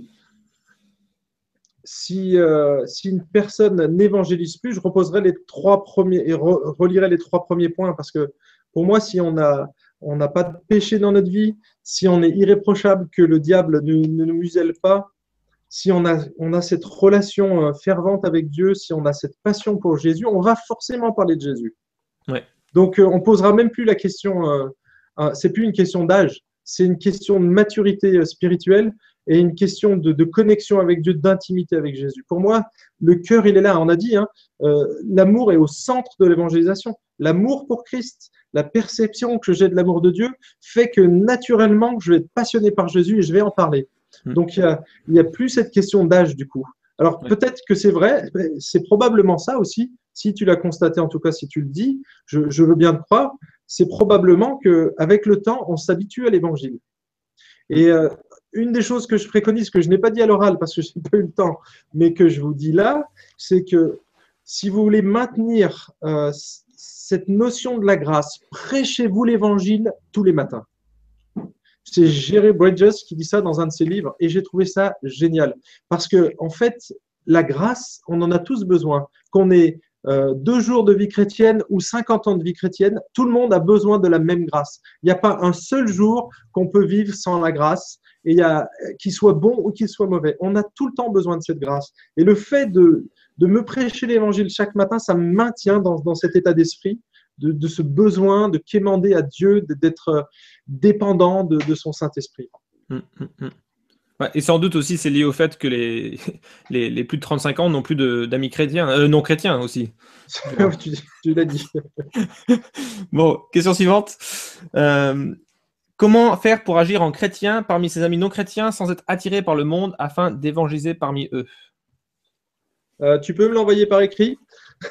si, euh, si une personne n'évangélise plus, je reposerai les trois premiers et relirai les trois premiers points parce que pour moi, si on a on n'a pas de péché dans notre vie, si on est irréprochable, que le diable ne, nous muselle pas, si on a, on a cette relation euh, fervente avec Dieu, si on a cette passion pour Jésus, on va forcément parler de Jésus. Donc, euh, on posera même plus la question, euh, c'est plus une question d'âge, c'est une question de maturité spirituelle et une question de, connexion avec Dieu, d'intimité avec Jésus. Pour moi, le cœur, il est là. On a dit, hein, l'amour est au centre de l'évangélisation. L'amour pour Christ, la perception que j'ai de l'amour de Dieu fait que naturellement, je vais être passionné par Jésus et je vais en parler. Hmm. Donc, il n'y a, plus cette question d'âge du coup. Alors, peut-être que c'est vrai, c'est probablement ça aussi. Si tu l'as constaté, en tout cas, si tu le dis, je, veux bien te croire, c'est probablement qu'avec le temps, on s'habitue à l'évangile. Et euh, une des choses que je préconise, que je n'ai pas dit à l'oral parce que je n'ai pas eu le temps, mais que je vous dis là, c'est que si vous voulez maintenir euh, cette notion de la grâce. Prêchez-vous l'évangile tous les matins. C'est Jerry Bridges qui dit ça dans un de ses livres et j'ai trouvé ça génial. Parce que, en fait, la grâce, on en a tous besoin. Qu'on ait euh, deux jours de vie chrétienne ou 50 ans de vie chrétienne, tout le monde a besoin de la même grâce. Il n'y a pas un seul jour qu'on peut vivre sans la grâce, et il qu'il soit bon ou qu'il soit mauvais. On a tout le temps besoin de cette grâce. Et le fait de, me prêcher l'évangile chaque matin, ça me maintient dans, cet état d'esprit, de, ce besoin de quémander à Dieu, d'être dépendant de, son Saint-Esprit. Hum, hum, et sans doute aussi, c'est lié au fait que les, *laughs* les, plus de 35 ans n'ont plus d'amis chrétiens, euh, non chrétiens aussi. *laughs* tu, l'as dit. *laughs* bon, question suivante. Euh, comment faire pour agir en chrétien parmi ses amis non chrétiens sans être attiré par le monde afin d'évangéliser parmi eux? Euh, tu peux me l'envoyer par écrit?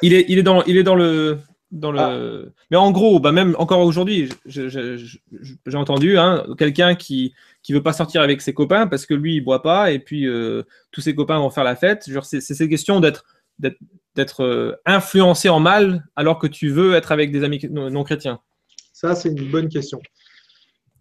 Il est, il est dans, il est dans le, dans le. Ah. Mais en gros, bah même encore aujourd'hui, j'ai entendu hein, quelqu'un qui qui veut pas sortir avec ses copains parce que lui il boit pas et puis euh, tous ses copains vont faire la fête. C'est ces questions d'être d'être euh, influencé en mal alors que tu veux être avec des amis non, chrétiens. Ça c'est une bonne question.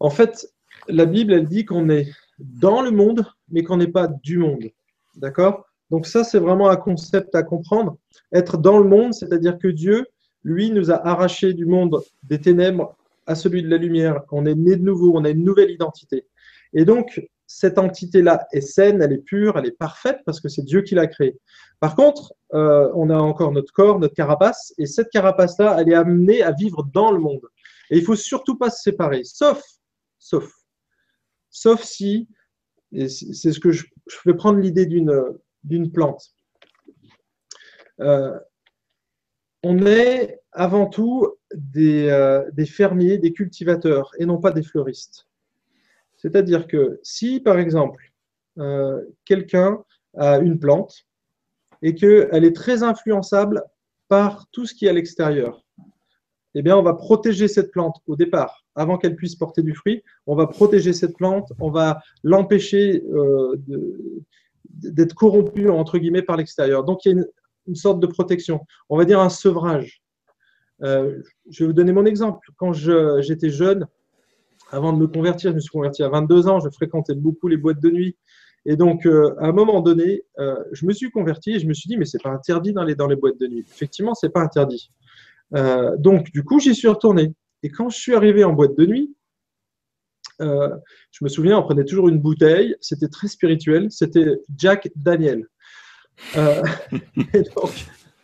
En fait, la Bible elle dit qu'on est dans le monde mais qu'on n'est pas du monde. D'accord? Donc ça, c'est vraiment un concept à comprendre. Être dans le monde, c'est-à-dire que Dieu, lui, nous a arraché du monde des ténèbres à celui de la lumière. On est né de nouveau, on a une nouvelle identité. Et donc, cette entité-là est saine, elle est pure, elle est parfaite parce que c'est Dieu qui l'a créée. Par contre, euh, on a encore notre corps, notre carapace, et cette carapace-là, elle est amenée à vivre dans le monde. Et il faut surtout pas se séparer, sauf, sauf, sauf si, c'est ce que je, vais prendre l'idée d'une plante. Euh, on est avant tout des, euh, des, fermiers, des cultivateurs, et non pas des fleuristes. C'est-à-dire que si, par exemple, euh, quelqu'un a une plante et qu'elle est très influençable par tout ce qui est à l'extérieur, eh bien, on va protéger cette plante au départ, avant qu'elle puisse porter du fruit. On va protéger cette plante, on va l'empêcher euh, d'être corrompue, entre guillemets, par l'extérieur. Donc, il y a sorte de protection. On va dire un sevrage. Euh, je vais vous donner mon exemple. Quand j'étais jeune, avant de me convertir, je me suis converti à 22 ans, je fréquentais beaucoup les boîtes de nuit. Et donc, euh, à un moment donné, je me suis converti et je me suis dit, mais c'est pas interdit d'aller dans les boîtes de nuit. Effectivement, c'est pas interdit. Euh, donc, du coup, j'y suis retourné. Et quand je suis arrivé en boîte de nuit, euh, je me souviens, on prenait toujours une bouteille. C'était très spirituel. C'était Jack Daniel. Euh, *laughs* et donc,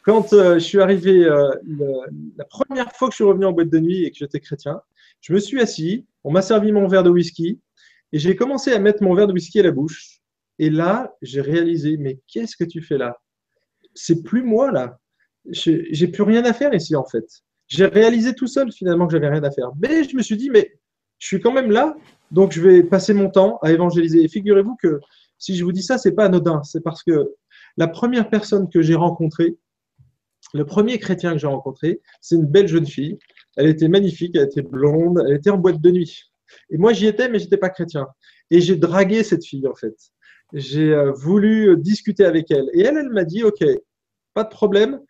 quand je suis arrivé, la première fois que je suis revenu en boîte de nuit et que j'étais chrétien, je me suis assis, on m'a servi mon verre de whisky et j'ai commencé à mettre mon verre de whisky à la bouche. Et là, j'ai réalisé, mais qu'est-ce que tu fais là? C'est plus moi là j'ai plus rien à faire ici en fait. J'ai réalisé tout seul finalement que j'avais rien à faire. Mais je me suis dit, mais je suis quand même là, donc je vais passer mon temps à évangéliser. Et figurez-vous que si je vous dis ça, c'est pas anodin. C'est parce que la première personne que j'ai rencontrée, le premier chrétien que j'ai rencontré, c'est une belle jeune fille. Elle était magnifique, elle était blonde, elle était en boîte de nuit. Et moi, j'y étais, mais j'étais pas chrétien. Et j'ai dragué cette fille, en fait. J'ai euh, voulu discuter avec elle. Et elle, elle m'a dit, OK, pas de problème,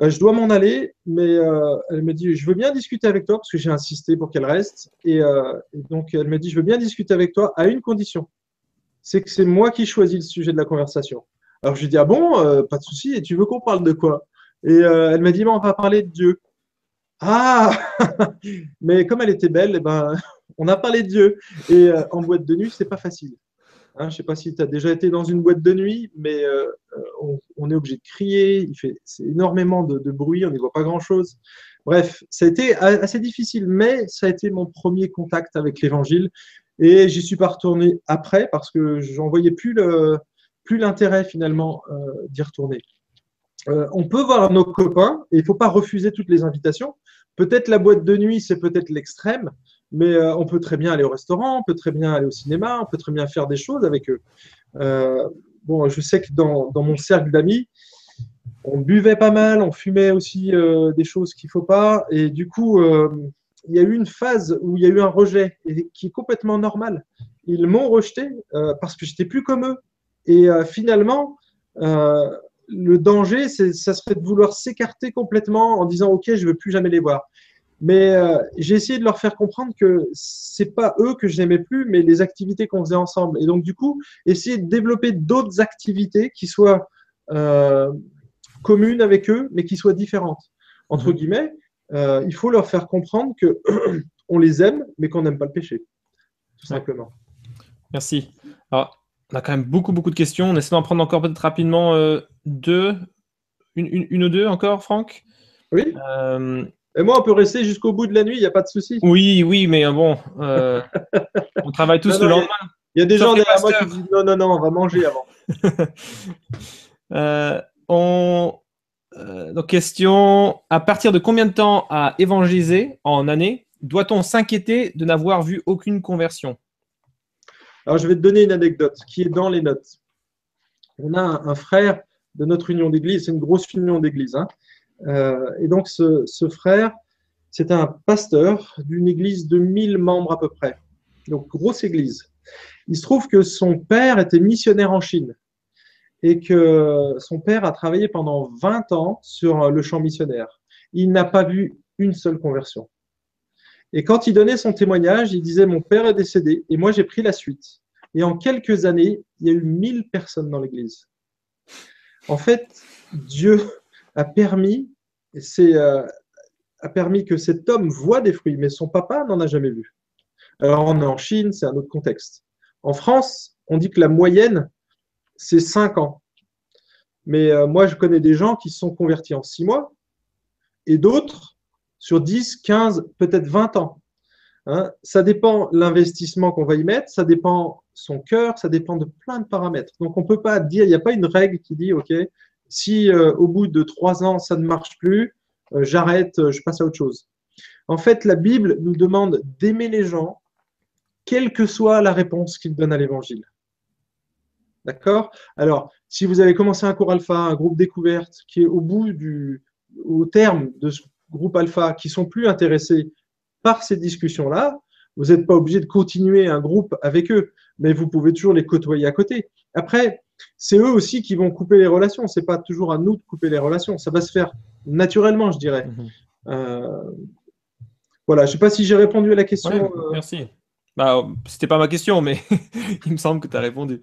euh, je dois m'en aller, mais euh, elle me dit, je veux bien discuter avec toi, parce que j'ai insisté pour qu'elle reste. Euh, et, donc, elle me dit, je veux bien discuter avec toi à une condition. C'est que c'est moi qui choisis le sujet de la conversation. Alors, je lui dis, ah bon, pas de souci, et tu veux qu'on parle de quoi? Et elle m'a dit, on va parler de Dieu. Ah *laughs* Mais comme elle était belle, eh ben, *laughs* on a parlé de Dieu. Et en boîte de nuit, c'est pas facile. Hein, je sais pas si tu as déjà été dans une boîte de nuit, mais euh, on, est obligé de crier, il fait énormément de, bruit, on n'y voit pas grand-chose. Bref, ça a été assez difficile, mais ça a été mon premier contact avec l'Évangile. Et j'y suis pas retourné après parce que j'en voyais plus plus l'intérêt finalement euh, d'y retourner. Euh, on peut voir nos copains et il ne faut pas refuser toutes les invitations. Peut-être la boîte de nuit, c'est peut-être l'extrême, mais euh, on peut très bien aller au restaurant, on peut très bien aller au cinéma, on peut très bien faire des choses avec eux. Je sais que dans, mon cercle d'amis, on buvait pas mal, on fumait aussi des choses qu'il ne faut pas, et du coup, il y a eu une phase où il y a eu un rejet, et, qui est complètement normal. Ils m'ont rejeté parce que j'étais plus comme eux. Et finalement, le danger, ça serait de vouloir s'écarter complètement en disant OK, je ne veux plus jamais les voir. Mais euh, j'ai essayé de leur faire comprendre que c'est pas eux que je n'aimais plus, mais les activités qu'on faisait ensemble. Et donc, du coup, essayer de développer d'autres activités qui soient euh, communes avec eux, mais qui soient différentes. Entre mhm. guillemets, euh, il faut leur faire comprendre que *clears throat* on les aime, mais qu'on n'aime pas le péché. Tout simplement. Merci. Alors, on a quand même beaucoup, beaucoup de questions. On essaie d'en prendre encore peut-être rapidement deux. Une, une, une, ou deux encore, Franck? Oui. Et moi, on peut rester jusqu'au bout de la nuit, il n'y a pas de souci. Oui, oui, mais euh, bon, euh, on travaille tous *laughs* le lendemain. Il y a des gens derrière moi qui disent non, non, non, on va manger avant. *laughs* euh, on... donc, question à partir de combien de temps à évangéliser en année? Doit-on s'inquiéter de n'avoir vu aucune conversion? Alors, je vais te donner une anecdote qui est dans les notes. On a un, frère de notre union d'église, c'est une grosse union d'église. Hein, euh, et donc, ce, frère, c'est un pasteur d'une église de 1000 membres à peu près. Donc, grosse église. Il se trouve que son père était missionnaire en Chine et que son père a travaillé pendant 20 ans sur le champ missionnaire. Il n'a pas vu une seule conversion. Et quand il donnait son témoignage, il disait Mon père est décédé et moi j'ai pris la suite. Et en quelques années, il y a eu 1000 personnes dans l'église. En fait, Dieu a permis, euh, a permis que cet homme voit des fruits, mais son papa n'en a jamais vu. Alors, on est en Chine, c'est un autre contexte. En France, on dit que la moyenne, c'est 5 ans. Mais euh, moi, je connais des gens qui se sont convertis en 6 mois et d'autres sur 10, 15, peut-être 20 ans. Hein. ça dépend l'investissement qu'on va y mettre, ça dépend son cœur, ça dépend de plein de paramètres. Donc, on ne peut pas dire, il n'y a pas une règle qui dit, OK, si euh, au bout de 3 ans, ça ne marche plus, euh, j'arrête, je passe à autre chose. En fait, la Bible nous demande d'aimer les gens, quelle que soit la réponse qu'ils donnent à l'évangile. D'accord? Alors, si vous avez commencé un cours alpha, un groupe découverte, qui est au bout du, au terme de ce groupe alpha, qui sont plus intéressés par ces discussions-là, vous n'êtes pas obligé de continuer un groupe avec eux, mais vous pouvez toujours les côtoyer à côté. Après, c'est eux aussi qui vont couper les relations. C'est pas toujours à nous de couper les relations. Ça va se faire naturellement, je dirais. Mhm. Euh, voilà, je ne sais pas si j'ai répondu à la question. Euh. merci. Bah, C'était pas ma question, mais *laughs* il me semble que tu as répondu.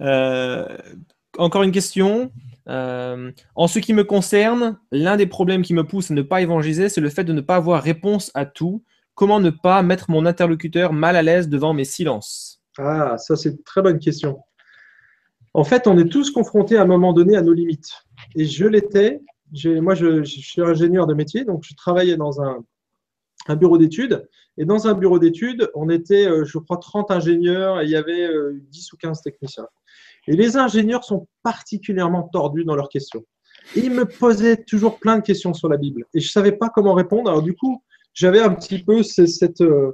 Euh, encore une question. Euh, en ce qui me concerne, l'un des problèmes qui me pousse à ne pas évangéliser, c'est le fait de ne pas avoir réponse à tout. Comment ne pas mettre mon interlocuteur mal à l'aise devant mes silences? Ah, ça c'est une très bonne question. En fait, on est tous confrontés à un moment donné à nos limites. Et je l'étais. Moi, je, suis ingénieur de métier, donc je travaillais dans un, un bureau d'études. Et dans un bureau d'études, on était, euh, je crois, 30 ingénieurs et il y avait 10 euh, ou 15 techniciens. Et les ingénieurs sont particulièrement tordus dans leurs questions. Ils me posaient toujours plein de questions sur la Bible. Et je ne savais pas comment répondre. Alors du coup, j'avais un petit peu cette, euh,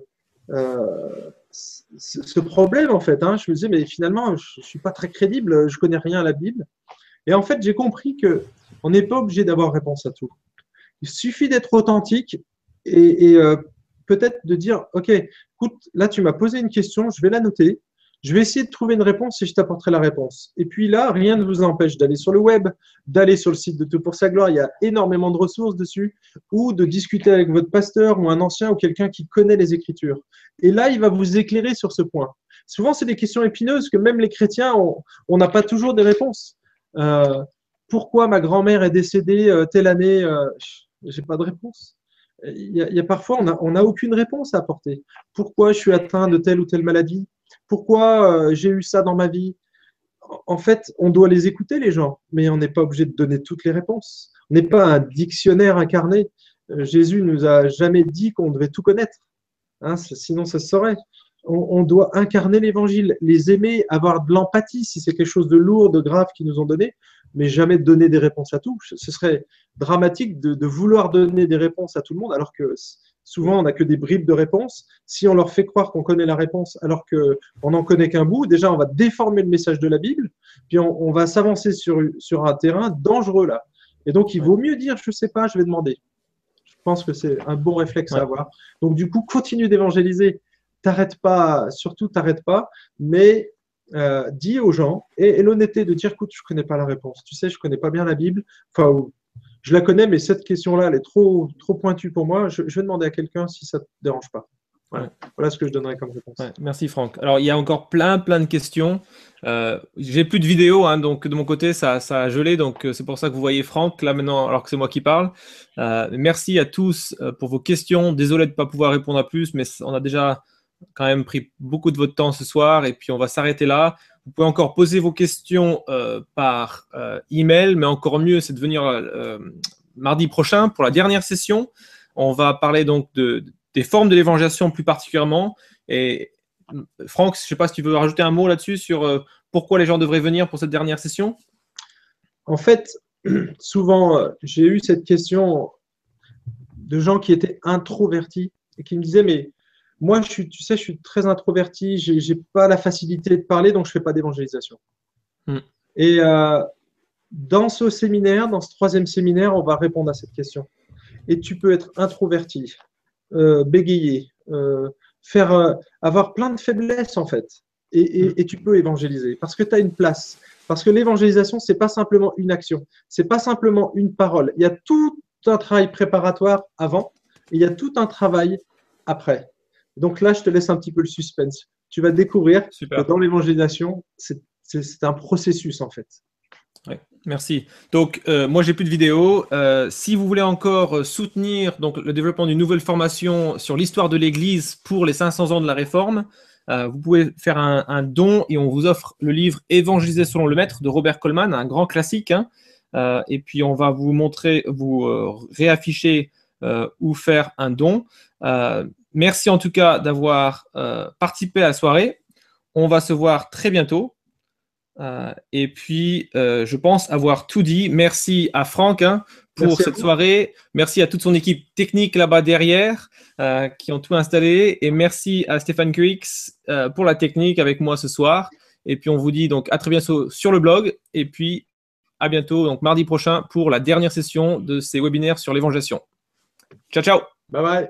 ce problème, en fait. Hein. Je me disais, mais finalement, je ne suis pas très crédible, je ne connais rien à la Bible. Et en fait, j'ai compris qu'on n'est pas obligé d'avoir réponse à tout. Il suffit d'être authentique et, euh, peut-être de dire, OK, écoute, là, tu m'as posé une question, je vais la noter, je vais essayer de trouver une réponse et je t'apporterai la réponse. Et puis là, rien ne vous empêche d'aller sur le web, d'aller sur le site de Tout pour sa gloire, il y a énormément de ressources dessus, ou de discuter avec votre pasteur ou un ancien ou quelqu'un qui connaît les Écritures. Et là, il va vous éclairer sur ce point. Souvent, c'est des questions épineuses que même les chrétiens, on n'a pas toujours des réponses. Euh, pourquoi ma grand-mère est décédée euh, telle année euh, J'ai pas de réponse il y, a, parfois, on n'a aucune réponse à apporter. Pourquoi je suis atteint de telle ou telle maladie? Pourquoi euh, j'ai eu ça dans ma vie? En fait, on doit les écouter, les gens, mais on n'est pas obligé de donner toutes les réponses. On n'est pas un dictionnaire incarné. Euh, Jésus nous a jamais dit qu'on devait tout connaître. Hein, sinon, ça se saurait. On, doit incarner l'évangile, les aimer, avoir de l'empathie si c'est quelque chose de lourd, de grave qu'ils nous ont donné, mais jamais donner des réponses à tout. Ce serait dramatique de, vouloir donner des réponses à tout le monde, alors que souvent on n'a que des bribes de réponses. Si on leur fait croire qu'on connaît la réponse alors qu'on n'en connaît qu'un bout, déjà on va déformer le message de la Bible, puis on, va s'avancer sur, sur un terrain dangereux là. Et donc il vaut mieux dire je ne sais pas, je vais demander. Je pense que c'est un bon réflexe à avoir. Donc du coup, continue d'évangéliser. T'arrêtes pas, surtout t'arrêtes pas, mais euh, dis aux gens, et, l'honnêteté de dire, écoute, je ne connais pas la réponse. Tu sais, je ne connais pas bien la Bible. Enfin, je la connais, mais cette question-là, elle est trop, trop pointue pour moi. Je, vais demander à quelqu'un si ça ne te dérange pas. Voilà. ce que je donnerais comme réponse. merci Franck. Alors il y a encore plein plein de questions. Euh, j'ai plus de vidéos, hein, donc de mon côté ça, ça a gelé, donc euh, c'est pour ça que vous voyez Franck là maintenant, alors que c'est moi qui parle. merci à tous pour vos questions. Désolé de ne pas pouvoir répondre à plus, mais on a déjà quand même pris beaucoup de votre temps ce soir et puis on va s'arrêter là. Vous pouvez encore poser vos questions euh, par euh, email, mais encore mieux, c'est de venir euh, mardi prochain pour la dernière session. On va parler donc de, des formes de l'évangélisation plus particulièrement. Et Franck, je ne sais pas si tu veux rajouter un mot là-dessus sur pourquoi les gens devraient venir pour cette dernière session? En fait, *clears throat* souvent, j'ai eu cette question de gens qui étaient introvertis et qui me disaient, mais moi, je suis, tu sais, je suis très introverti, je n'ai pas la facilité de parler, donc je ne fais pas d'évangélisation. Hmm. Et euh, dans ce séminaire, dans ce troisième séminaire, on va répondre à cette question. Et tu peux être introverti, euh, bégayer, euh, faire, avoir plein de faiblesses en fait. Et, et, tu peux évangéliser parce que tu as une place. Parce que l'évangélisation, ce n'est pas simplement une action, ce n'est pas simplement une parole. Il y a tout un travail préparatoire avant et il y a tout un travail après. Donc là, je te laisse un petit peu le suspense. Tu vas découvrir que dans l'évangélisation, c'est un processus en fait. Merci. Donc, euh, moi, j'ai plus de vidéos. Euh, si vous voulez encore soutenir donc, le développement d'une nouvelle formation sur l'histoire de l'Église pour les 500 ans de la Réforme, euh, vous pouvez faire un, don et on vous offre le livre Évangéliser selon le Maître de Robert Coleman, un grand classique. Hein. et puis, on va vous montrer, vous réafficher où faire un don. Merci en tout cas d'avoir participé à la soirée. On va se voir très bientôt. Euh, et puis, euh, je pense avoir tout dit. Merci à Franck hein, pour cette soirée. Merci à toute son équipe technique là-bas derrière euh, qui ont tout installé. Et merci à Stéphane Quix pour la technique avec moi ce soir. Et puis, on vous dit donc à très bientôt sur le blog. Et puis, à bientôt, donc mardi prochain, pour la dernière session de ces webinaires sur l'évangélisation. Ciao, ciao. Bye bye.